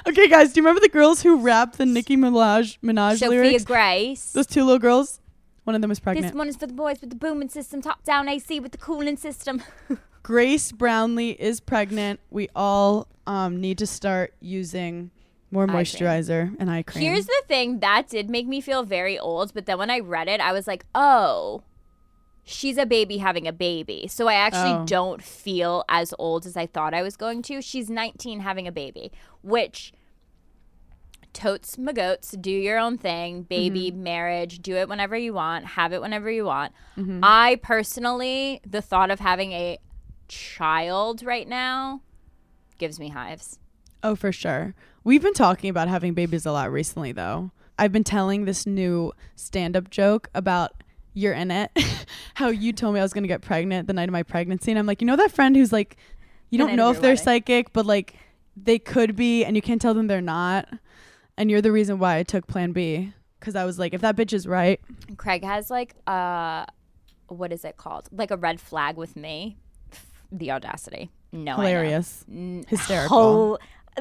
okay, guys, do you remember the girls who rapped the Nicki Minaj, Minaj Sophia lyrics? Grace. Those two little girls? One of them was pregnant. This one is for the boys with the booming system, top down AC with the cooling system. Grace Brownlee is pregnant. We all um, need to start using more moisturizer and eye cream. Here's the thing that did make me feel very old, but then when I read it, I was like, oh, she's a baby having a baby. So I actually Oh. don't feel as old as I thought I was going to. She's 19 having a baby, which totes my goats, do your own thing, baby, mm-hmm. marriage, do it whenever you want, have it whenever you want. Mm-hmm. I personally, the thought of having a child right now gives me hives. oh, for sure. We've been talking about having babies a lot recently, though. I've been telling this new stand-up joke about you're in it. How you told me I was gonna get pregnant the night of my pregnancy, and I'm like, you know that friend who's like, you The don't know if they're wedding. psychic, but like they could be, and you can't tell them they're not. And you're the reason why I took Plan B because I was like, if that bitch is right, Craig has like uh what is it called? Like a red flag with me. The audacity. No, hilarious, N- hysterical.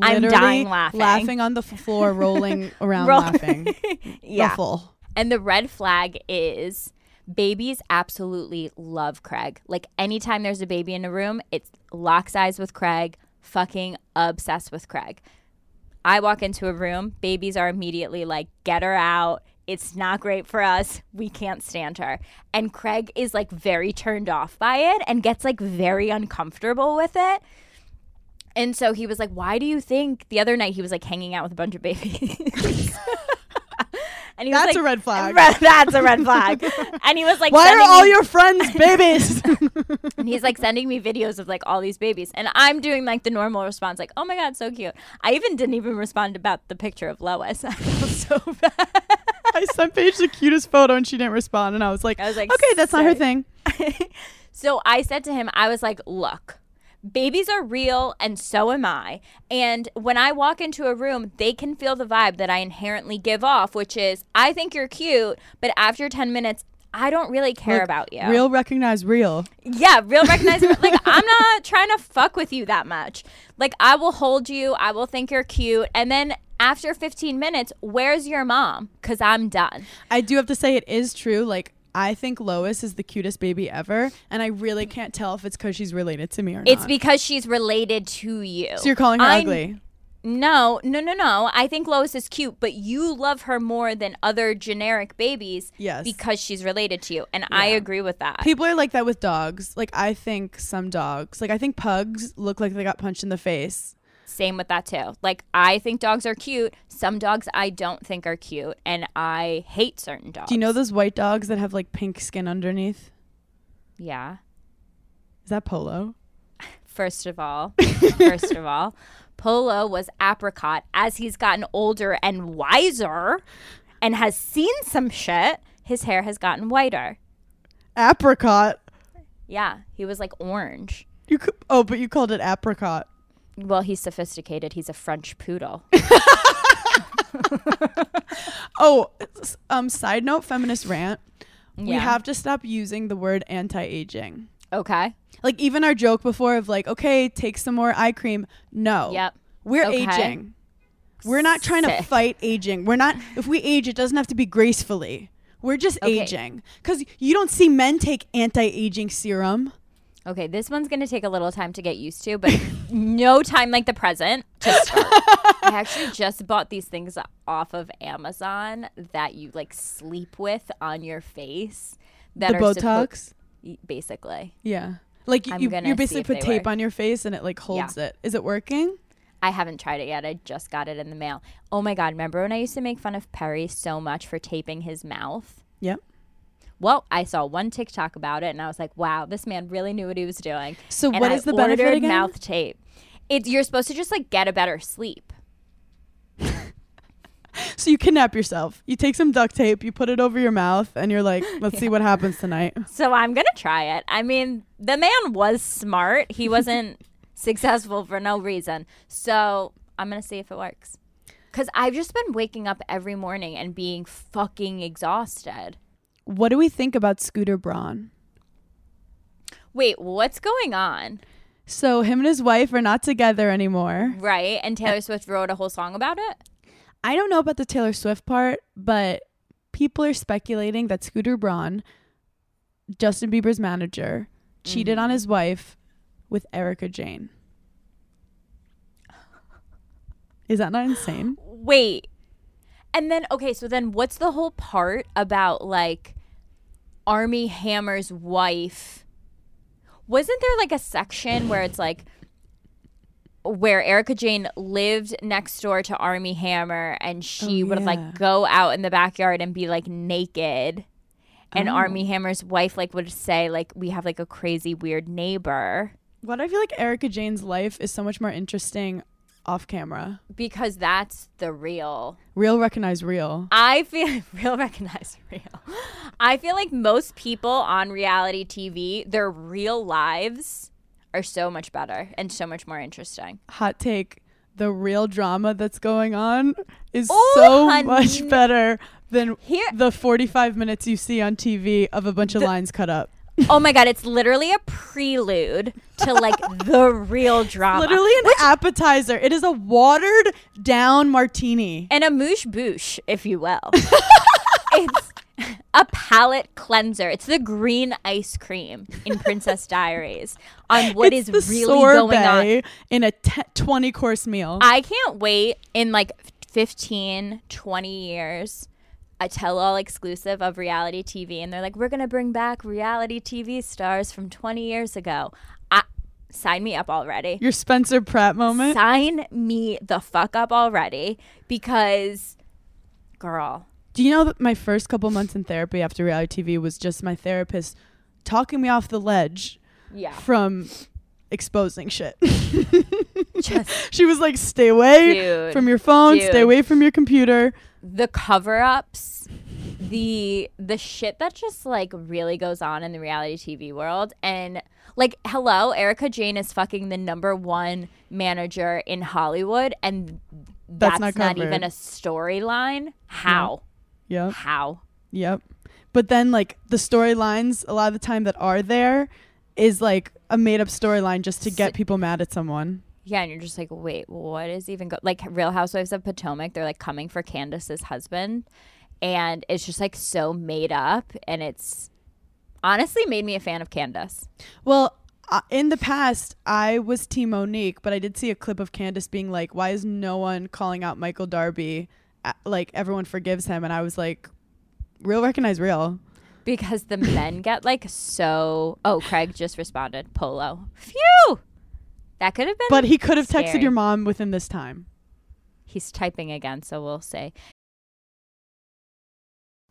I'm dying laughing. laughing on the floor, rolling around, Roll- laughing. yeah. Ruffle. And the red flag is babies absolutely love Craig. Like anytime there's a baby in a room, it's locks eyes with Craig, fucking obsessed with Craig. I walk into a room, babies are immediately like, get her out. It's not great for us. We can't stand her. And Craig is like very turned off by it and gets like very uncomfortable with it. And so he was like, Why do you think the other night he was like hanging out with a bunch of babies? and he was That's like, a red flag. That's a red flag. and he was like, Why are all me- your friends babies? and he's like sending me videos of like all these babies, and I'm doing like the normal response, like, "Oh my god, so cute." I even didn't even respond about the picture of Lois. I feel so bad. I sent Paige the cutest photo and she didn't respond, and I was like, I was like, okay, that's not her thing. so I said to him, I was like, look, babies are real and so am I. And when I walk into a room, they can feel the vibe that I inherently give off, which is, I think you're cute, but after 10 minutes, I don't really care Look, about you. Real recognize real. Yeah, real recognize. real. like I'm not trying to fuck with you that much. Like I will hold you. I will think you're cute, and then after 15 minutes, where's your mom? Cause I'm done. I do have to say it is true. Like I think Lois is the cutest baby ever, and I really can't tell if it's because she's related to me or not. It's not. because she's related to you. so you're calling her I- ugly. No, no, no, no. I think Lois is cute, but you love her more than other generic babies Yes. because she's related to you, and I agree with that. People are like that with dogs. Like I think some dogs, like I think pugs look like they got punched in the face. Same with that too. Like I think dogs are cute. Some dogs I don't think are cute, and I hate certain dogs. Do you know those white dogs that have like pink skin underneath? Yeah. Is that polo? First of all, first of all, Polo was apricot as he's gotten older and wiser and has seen some shit. His hair has gotten whiter. Apricot. Yeah, he was like orange. You c- oh, but you called it apricot. Well, he's sophisticated. He's a French poodle. Oh, um. Side note, feminist rant. We have to stop using the word anti-aging. Okay. Like even our joke before of like, okay, take some more eye cream. No. Yep. We're Okay. aging. We're not trying to fight aging. We're not. If we age, it doesn't have to be gracefully. We're just Okay. aging because you don't see men take anti-aging serum. Okay, this one's going to take a little time to get used to, but no time like the present to start. I actually just bought these things off of Amazon that you like sleep with on your face. That the are Botox. y- basically. yeah. Like you, you, you basically put tape work. on your face and it like holds it. Is it working? I haven't tried it yet. I just got it in the mail. Oh my god, remember when I used to make fun of Perry so much for taping his mouth? Yep. Well, I saw one TikTok about it and I was like, wow, this man really knew what he was doing. So and what I is the benefit again? mouth tape. It's you're supposed to just like get a better sleep. So you kidnap yourself. You take some duct tape, you put it over your mouth, and you're like, let's see what happens tonight. So I'm gonna try it. I mean, the man was smart. He wasn't successful for no reason. So I'm gonna see if it works. Cause I've just been waking up every morning and being fucking exhausted. What do we think about Scooter Braun? Wait, what's going on? So him and his wife are not together anymore. Right? And Taylor Swift wrote a whole song about it. I don't know about the Taylor Swift part, but people are speculating that Scooter Braun, Justin Bieber's manager, cheated on mm-hmm. his wife with Erika Jayne. Is that not insane? Wait. And then okay, so then what's the whole part about like Armie Hammer's wife? Wasn't there like a section where it's like where Erika Jayne lived next door to Armie Hammer and she Oh, would yeah. like go out in the backyard and be like naked. And Oh. Armie Hammer's wife like would say like we have like a crazy weird neighbor. What I feel like Erika Jayne's life is so much more interesting off camera. because that's the real. Real recognize real. I feel real recognize real. I feel like most people on reality TV, their real lives are so much better and so much more interesting. Hot take. The real drama that's going on is Oh, so honey. much better than Here- the 45 minutes you see on TV of a bunch of lines cut up. Oh my god, it's literally a prelude to like the real drama. Literally an appetizer. It is a watered down martini. and a moosh boosh, if you will. it's a palate cleanser. It's the green ice cream in Princess Diaries on what is It's the really going on. in a te- 20 course meal. I can't wait in like 15, 20 years. A tell all exclusive of reality TV, and they're like, we're gonna bring back reality TV stars from 20 years ago. I, sign me up already. Your Spencer Pratt moment. Sign me the fuck up already because, girl, Do you know that my first couple months in therapy after reality TV was just my therapist talking me off the ledge yeah, from exposing shit. she was like, "Stay away Dude. from your phone. Dude. Stay away from your computer." the cover-ups the the shit that just like really goes on in the reality tv world and like hello erika jayne is fucking the number one manager in hollywood and that's, That's not, not even a storyline how Yep. how Yep. But then like the storylines a lot of the time that are there is like a made up storyline just to get people mad at someone. yeah and you're just like wait what is even go like real housewives of potomac they're like coming for candiace's husband and it's just like so made up and it's honestly made me a fan of candace Well, uh, in the past, I was Team Monique, but I did see a clip of Candiace being like, "Why is no one calling out Michael Darby? Uh, Like everyone forgives him." And I was like, "Real recognize real." Because the men get like so. Oh, Craig just responded. Polo. Phew. That could have been. But he could have texted your mom within this time. he's typing again, so we'll say.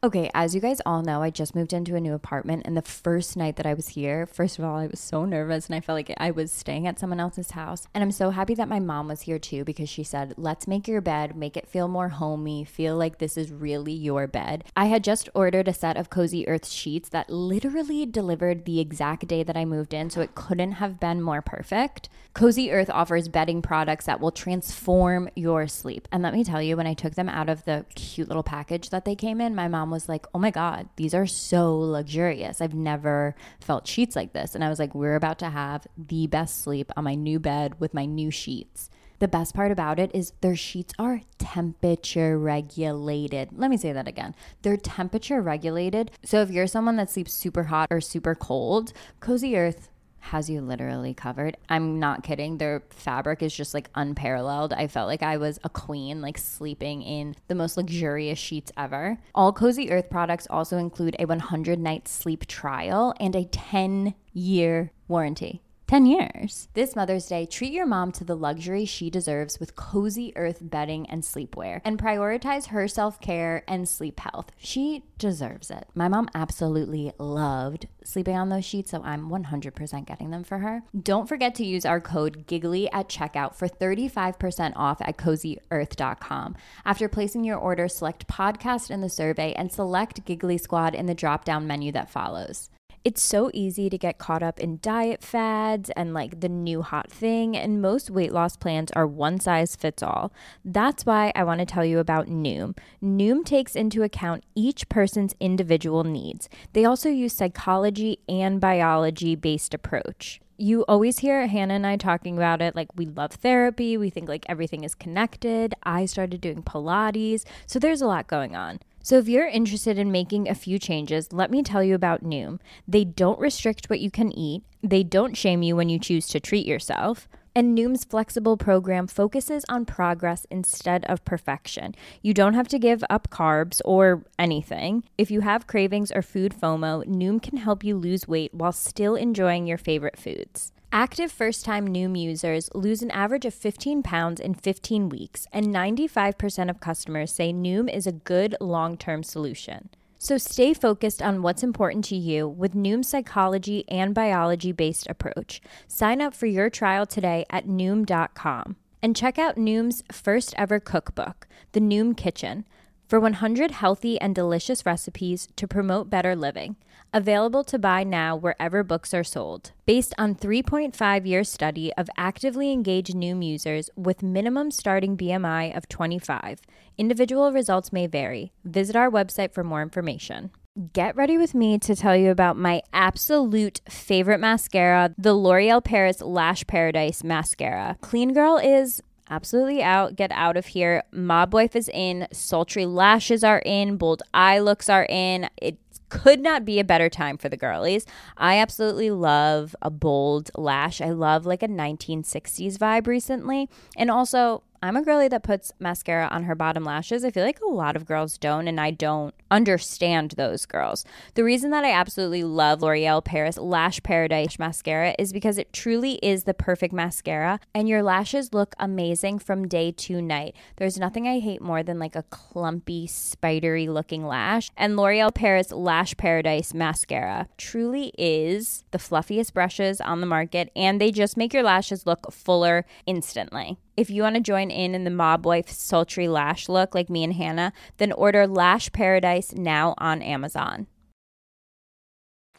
Okay, as you guys all know, I just moved into a new apartment, and the first night that I was here, first of all, I was so nervous and I felt like I was staying at someone else's house. And I'm so happy that my mom was here too because she said, Let's make your bed, make it feel more homey, feel like this is really your bed. I had just ordered a set of Cozy Earth sheets that literally delivered the exact day that I moved in, so it couldn't have been more perfect. Cozy Earth offers bedding products that will transform your sleep. And let me tell you, when I took them out of the cute little package that they came in, my mom was like, Oh my God, these are so luxurious. I've never felt sheets like this. And I was like, We're about to have the best sleep on my new bed with my new sheets. The best part about it is their sheets are temperature regulated. Let me say that again. They're temperature regulated. So if you're someone that sleeps super hot or super cold, Cozy Earth has you literally covered. I'm not kidding. Their fabric is just like unparalleled. I felt like I was a queen, like sleeping in the most luxurious sheets ever. All Cozy Earth products also include a 100 night sleep trial and a 10 year warranty. 10 years. This Mother's Day, treat your mom to the luxury she deserves with Cozy Earth bedding and sleepwear and prioritize her self care and sleep health. She deserves it. My mom absolutely loved sleeping on those sheets, so I'm 100% getting them for her. Don't forget to use our code GIGGLY at checkout for 35% off at cozyearth.com. After placing your order, select podcast in the survey and select Giggly Squad in the drop down menu that follows. It's so easy to get caught up in diet fads and like the new hot thing, and most weight loss plans are one size fits all. That's why I want to tell you about Noom. Noom takes into account each person's individual needs. They also use psychology and biology based approach. You always hear Hannah and I talking about it like we love therapy, we think like everything is connected. I started doing Pilates, so there's a lot going on. So, if you're interested in making a few changes, let me tell you about Noom. They don't restrict what you can eat, they don't shame you when you choose to treat yourself. And Noom's flexible program focuses on progress instead of perfection. You don't have to give up carbs or anything. If you have cravings or food FOMO, Noom can help you lose weight while still enjoying your favorite foods. Active first time Noom users lose an average of 15 pounds in 15 weeks, and 95% of customers say Noom is a good long term solution. So stay focused on what's important to you with Noom's psychology and biology based approach. Sign up for your trial today at Noom.com. And check out Noom's first ever cookbook, The Noom Kitchen, for 100 healthy and delicious recipes to promote better living. Available to buy now wherever books are sold. Based on 3.5 year study of actively engaged Noom users with minimum starting BMI of 25. Individual results may vary. Visit our website for more information. Get ready with me to tell you about my absolute favorite mascara, the L'Oreal Paris Lash Paradise Mascara. Clean Girl is absolutely out. Get out of here. Mob Wife is in. Sultry lashes are in. Bold eye looks are in. It could not be a better time for the girlies. I absolutely love a bold lash. I love like a 1960s vibe recently. And also, I'm a girly that puts mascara on her bottom lashes. I feel like a lot of girls don't, and I don't understand those girls. The reason that I absolutely love L'Oreal Paris Lash Paradise mascara is because it truly is the perfect mascara, and your lashes look amazing from day to night. There's nothing I hate more than like a clumpy, spidery looking lash, and L'Oreal Paris Lash Paradise mascara truly is the fluffiest brushes on the market, and they just make your lashes look fuller instantly. If you want to join in in the mob wife sultry lash look like me and Hannah, then order Lash Paradise now on Amazon.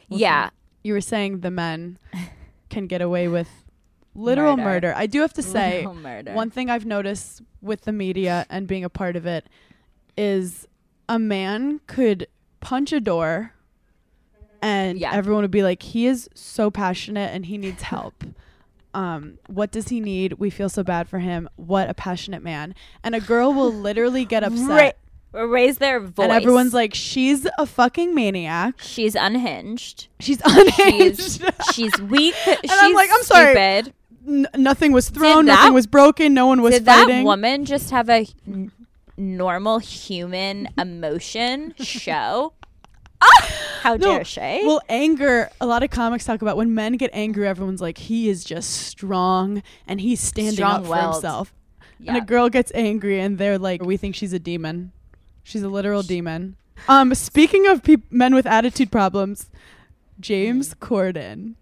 Yeah, You were saying the men can get away with literal Murder. murder. I do have to say, one thing I've noticed with the media and being a part of it is a man could punch a door and Yeah. everyone would be like, he is so passionate and he needs help. um, what does he need? We feel so bad for him. What a passionate man. And a girl will literally get upset. Ra- raise their voice. And everyone's like, she's a fucking maniac. she's unhinged. She's She's unhinged. she's weak. she's I'm like, I'm sorry. stupid. N- nothing was thrown. that- nothing was broken. No one was Did fighting. that woman just have a n- normal human emotion show? How No, dare she? Well, anger. A lot of comics talk about when men get angry, everyone's like, he is just strong and he's standing up for himself. And a girl gets angry and they're like, we think she's a demon. She's a literal demon. Um, speaking of peop men with attitude problems, James Corden.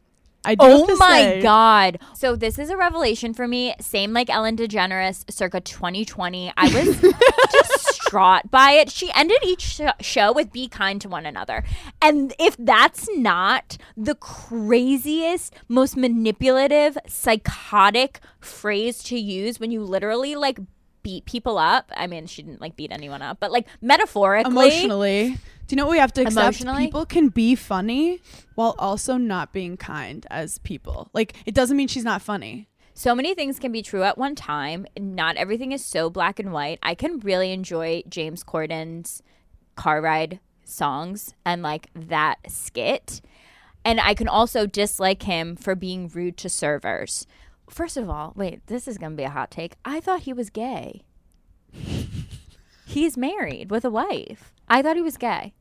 I do Oh my say- god. So this is a revelation for me. Same like Ellen DeGeneres circa 2020. I was distraught by it. She ended each sh- show with be kind to one another. And if that's not the craziest, most manipulative, psychotic phrase to use when you literally like beat people up. I mean, she didn't like beat anyone up, but like metaphorically emotionally. Do you know what we have to accept? Emotionally? People can be funny while also not being kind as people. Like it doesn't mean she's not funny. so many things can be true at one time. Not everything is so black and white. I can really enjoy James Corden's car ride songs and like that skit. And I can also dislike him for being rude to servers. First of all, wait, this is going to be a hot take. I thought he was gay. He's married with a wife. I thought he was gay.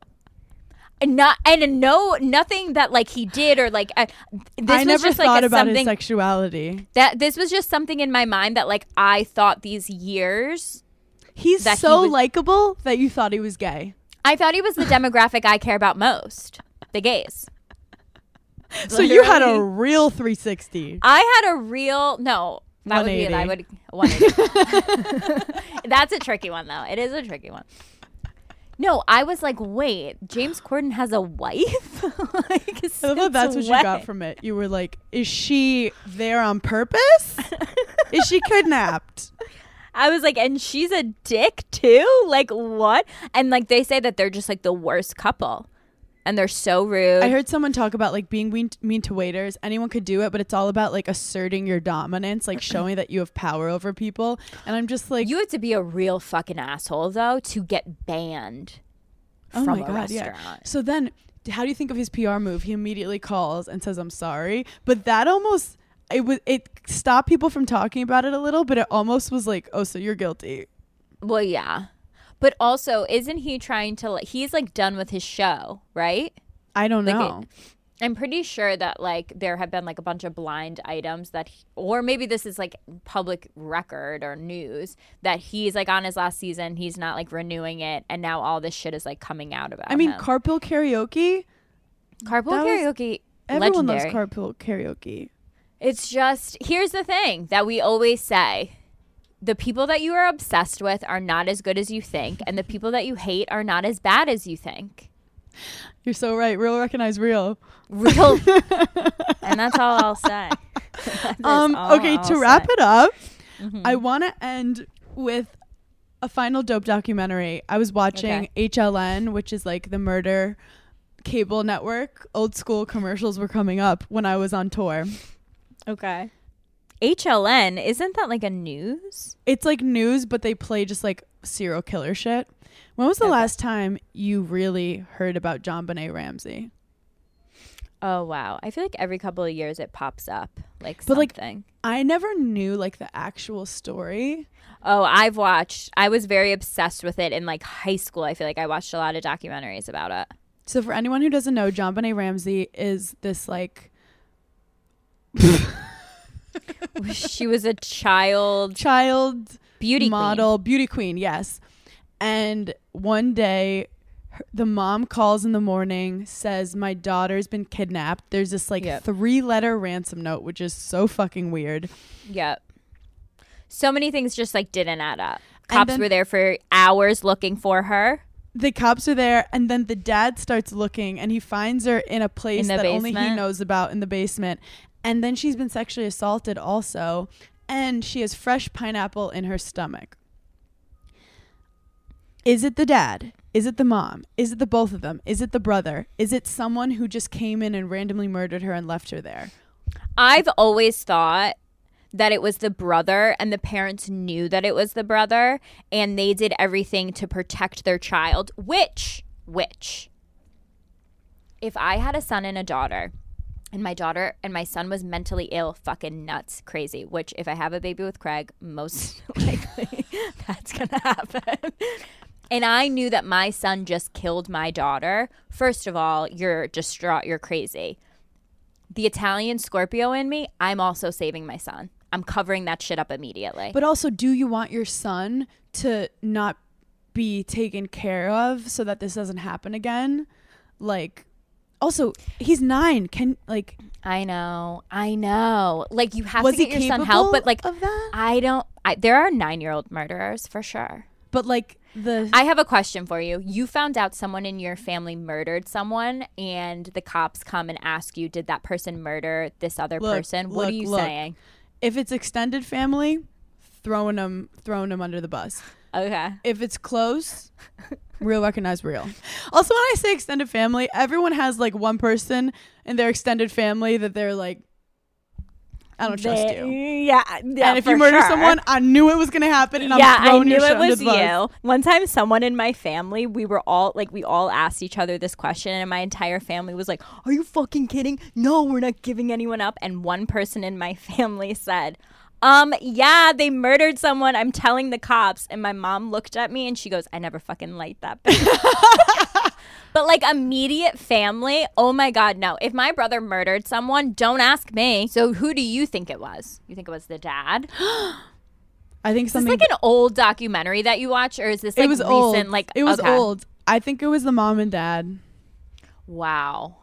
And not and no nothing that like he did or like I, this I was never just thought like a about his something sexuality. that this was just something in my mind that like I thought these years He's That he so was- likable that you thought he was gay. I thought he was the demographic I care about most, the gays. So you had a real 360. I had a real no. That would be I would 180. That's a tricky one though. It is a tricky one. No, I was like, wait, James Corden has a wife. like, I love that that's what you got from it. You were like, is she there on purpose? is she kidnapped? I was like, and she's a dick too? Like, what? And like, they say that they're just like the worst couple. And they're so rude. I heard someone talk about like being mean, mean to waiters. Anyone could do it, but it's all about like asserting your dominance, like showing that you have power over people. And I'm just like, you have to be a real fucking asshole, though, to get banned oh from my a god, yeah. restaurant. So then, how do you think of his PR move? He immediately calls and says, "I'm sorry," but that almost it was it stopped people from talking about it a little, but it almost was like, "Oh, so you're guilty." Well, yeah. But also, isn't he trying to like, he's like done with his show, right? I don't Like, know. I'm pretty sure that like there have been like a bunch of blind items that, he, or maybe this is like public record or news that he's like on his last season, he's not like renewing it, and now all this shit is like coming out about. I mean, him. carpool karaoke. carpool that was- karaoke. Everyone legendary. loves carpool karaoke. It's just here's the thing that we always say. The people that you are obsessed with are not as good as you think, and the people that you hate are not as bad as you think. You're so right. Real recognize real. Real, and that's all I'll say. Um, all okay, I'll to wrap it up, Mhm. I want to end with a final dope documentary. I was watching HLN, which is like the murder cable network. Old school commercials were coming up when I was on tour. Okay. HLN, isn't that like a news? It's like news, but they play just like serial killer shit. When was the Okay. last time you really heard about JonBenét Ramsey? Oh wow. I feel like every couple of years it pops up like But, like, something. I never knew like the actual story. oh, I've watched. I was very obsessed with it in like high school. I feel like I watched a lot of documentaries about it. So for anyone who doesn't know, JonBenét Ramsey is this like she was a child child beauty queen. model beauty queen yes and one day her- the mom calls in the morning says my daughter's been kidnapped there's this like Yep. three letter ransom note which is so fucking weird Yep. So many things just like didn't add up. Cops then- were there for hours looking for her. the cops are there and then the dad starts looking and he finds her in a place the that only he knows about in the basement and then she's been sexually assaulted also and she has fresh pineapple in her stomach. Is it the dad? Is it the mom? Is it the both of them? Is it the brother? Is it someone who just came in and randomly murdered her and left her there? I've always thought that it was the brother and the parents knew that it was the brother and they did everything to protect their child, which which if I had a son and a daughter and my daughter and my son was mentally ill, fucking nuts, crazy, which if I have a baby with Craig, most likely that's to happen. And I knew that my son just killed my daughter. First of all, you're distraught, you're crazy the Italian Scorpio in me, I'm also saving my son. I'm covering that shit up immediately. but also do you want your son to not be taken care of so that this doesn't happen again like also he's nine can like I know, I know. Like you have was to get your son help, but like of that I don't. I, there are nine year old murderers for sure. but like the I have a question for you. You found out someone in your family murdered someone, and the cops come and ask you, "Did that person murder this other Look, person?" What look, are you look. saying? if it's extended family throwing them throwing them under the bus Okay. if it's close real recognize real also when i say extended family everyone has like one person in their extended family that they're like i don't trust They- you Yeah, yeah. and if you murder sure. someone i knew it was gonna happen and yeah, i'm I knew it was you. One time, someone in my family, we were all like, we all asked each other this question, and my entire family was like, "Are you fucking kidding? No, we're not giving anyone up." And one person in my family said, "Um, yeah, they murdered someone. I'm telling the cops." And my mom looked at me and she goes, "I never fucking liked that." But like immediate family, oh my god, no. If my brother murdered someone, don't ask me. So who do you think it was? You think it was the dad? i think Is this something like an old documentary that you watch, or is this like it was recent? old Like it was okay. old i think it was the mom and dad Wow.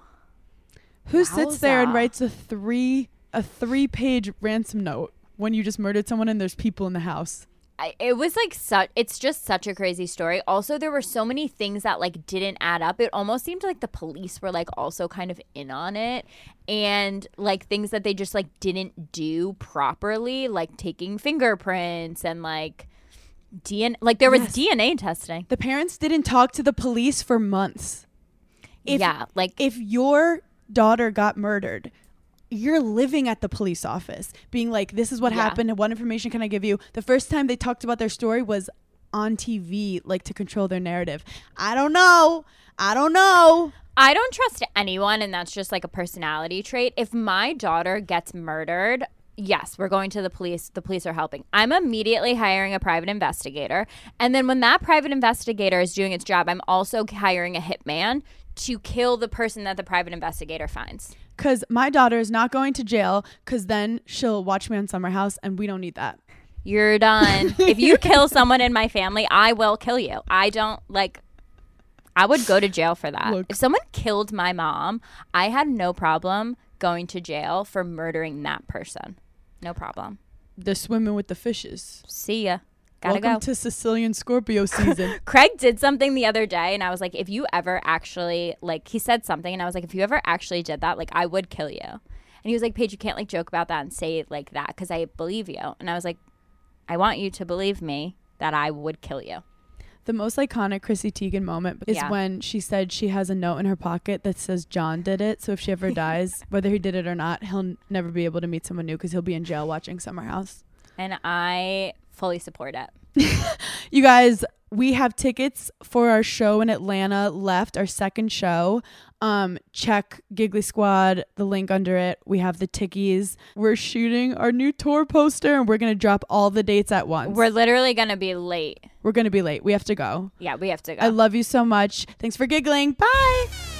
who sits there and writes a three a three page ransom note when you just murdered someone and there's people in the house I, it was like such. It's just such a crazy story. Also, there were so many things that like didn't add up. It almost seemed like the police were like also kind of in on it, and like things that they just like didn't do properly, like taking fingerprints and like DNA. Like there was Yes. DNA testing. the parents didn't talk to the police for months If- yeah, like if your daughter got murdered, you're living at the police office, being like, "This is what Yeah. happened. and What information can I give you?" The first time they talked about their story was on TV, like to control their narrative. I don't know. I don't know. I don't trust anyone, and that's just like a personality trait. If my daughter gets murdered, yes, we're going to the police. The police are helping. I'm immediately hiring a private investigator. And then when that private investigator is doing its job, I'm also hiring a hitman to kill the person that the private investigator finds. Because my daughter is not going to jail. Because then she'll watch me on Summer House, and we don't need that. You're done. if you kill someone in my family, I will kill you. I don't like. I would go to jail for that. Look. If someone killed my mom, I had no problem going to jail for murdering that person. No problem. they're swimming with the fishes. See ya. Gotta Welcome go. to Sicilian Scorpio season. Craig did something the other day, and I was like, if you ever actually, like, he said something, and I was like, if you ever actually did that, like, I would kill you. And he was like, Paige, you can't, like, joke about that and say it like that because I believe you. And I was like, I want you to believe me that I would kill you. the most iconic Chrissy Teigen moment is Yeah. when she said she has a note in her pocket that says John did it. So if she ever dies, whether he did it or not, he'll n- never be able to meet someone new because he'll be in jail watching Summer House. And I fully support it. You guys, we have tickets for our show in Atlanta left, our second show. Um, check Giggly Squad, the link under it. We have the tickies. We're shooting our new tour poster and we're gonna drop all the dates at once. We're literally going to be late. we're gonna be late. We have to go. Yeah, we have to go. I love you so much. Thanks for giggling. Bye.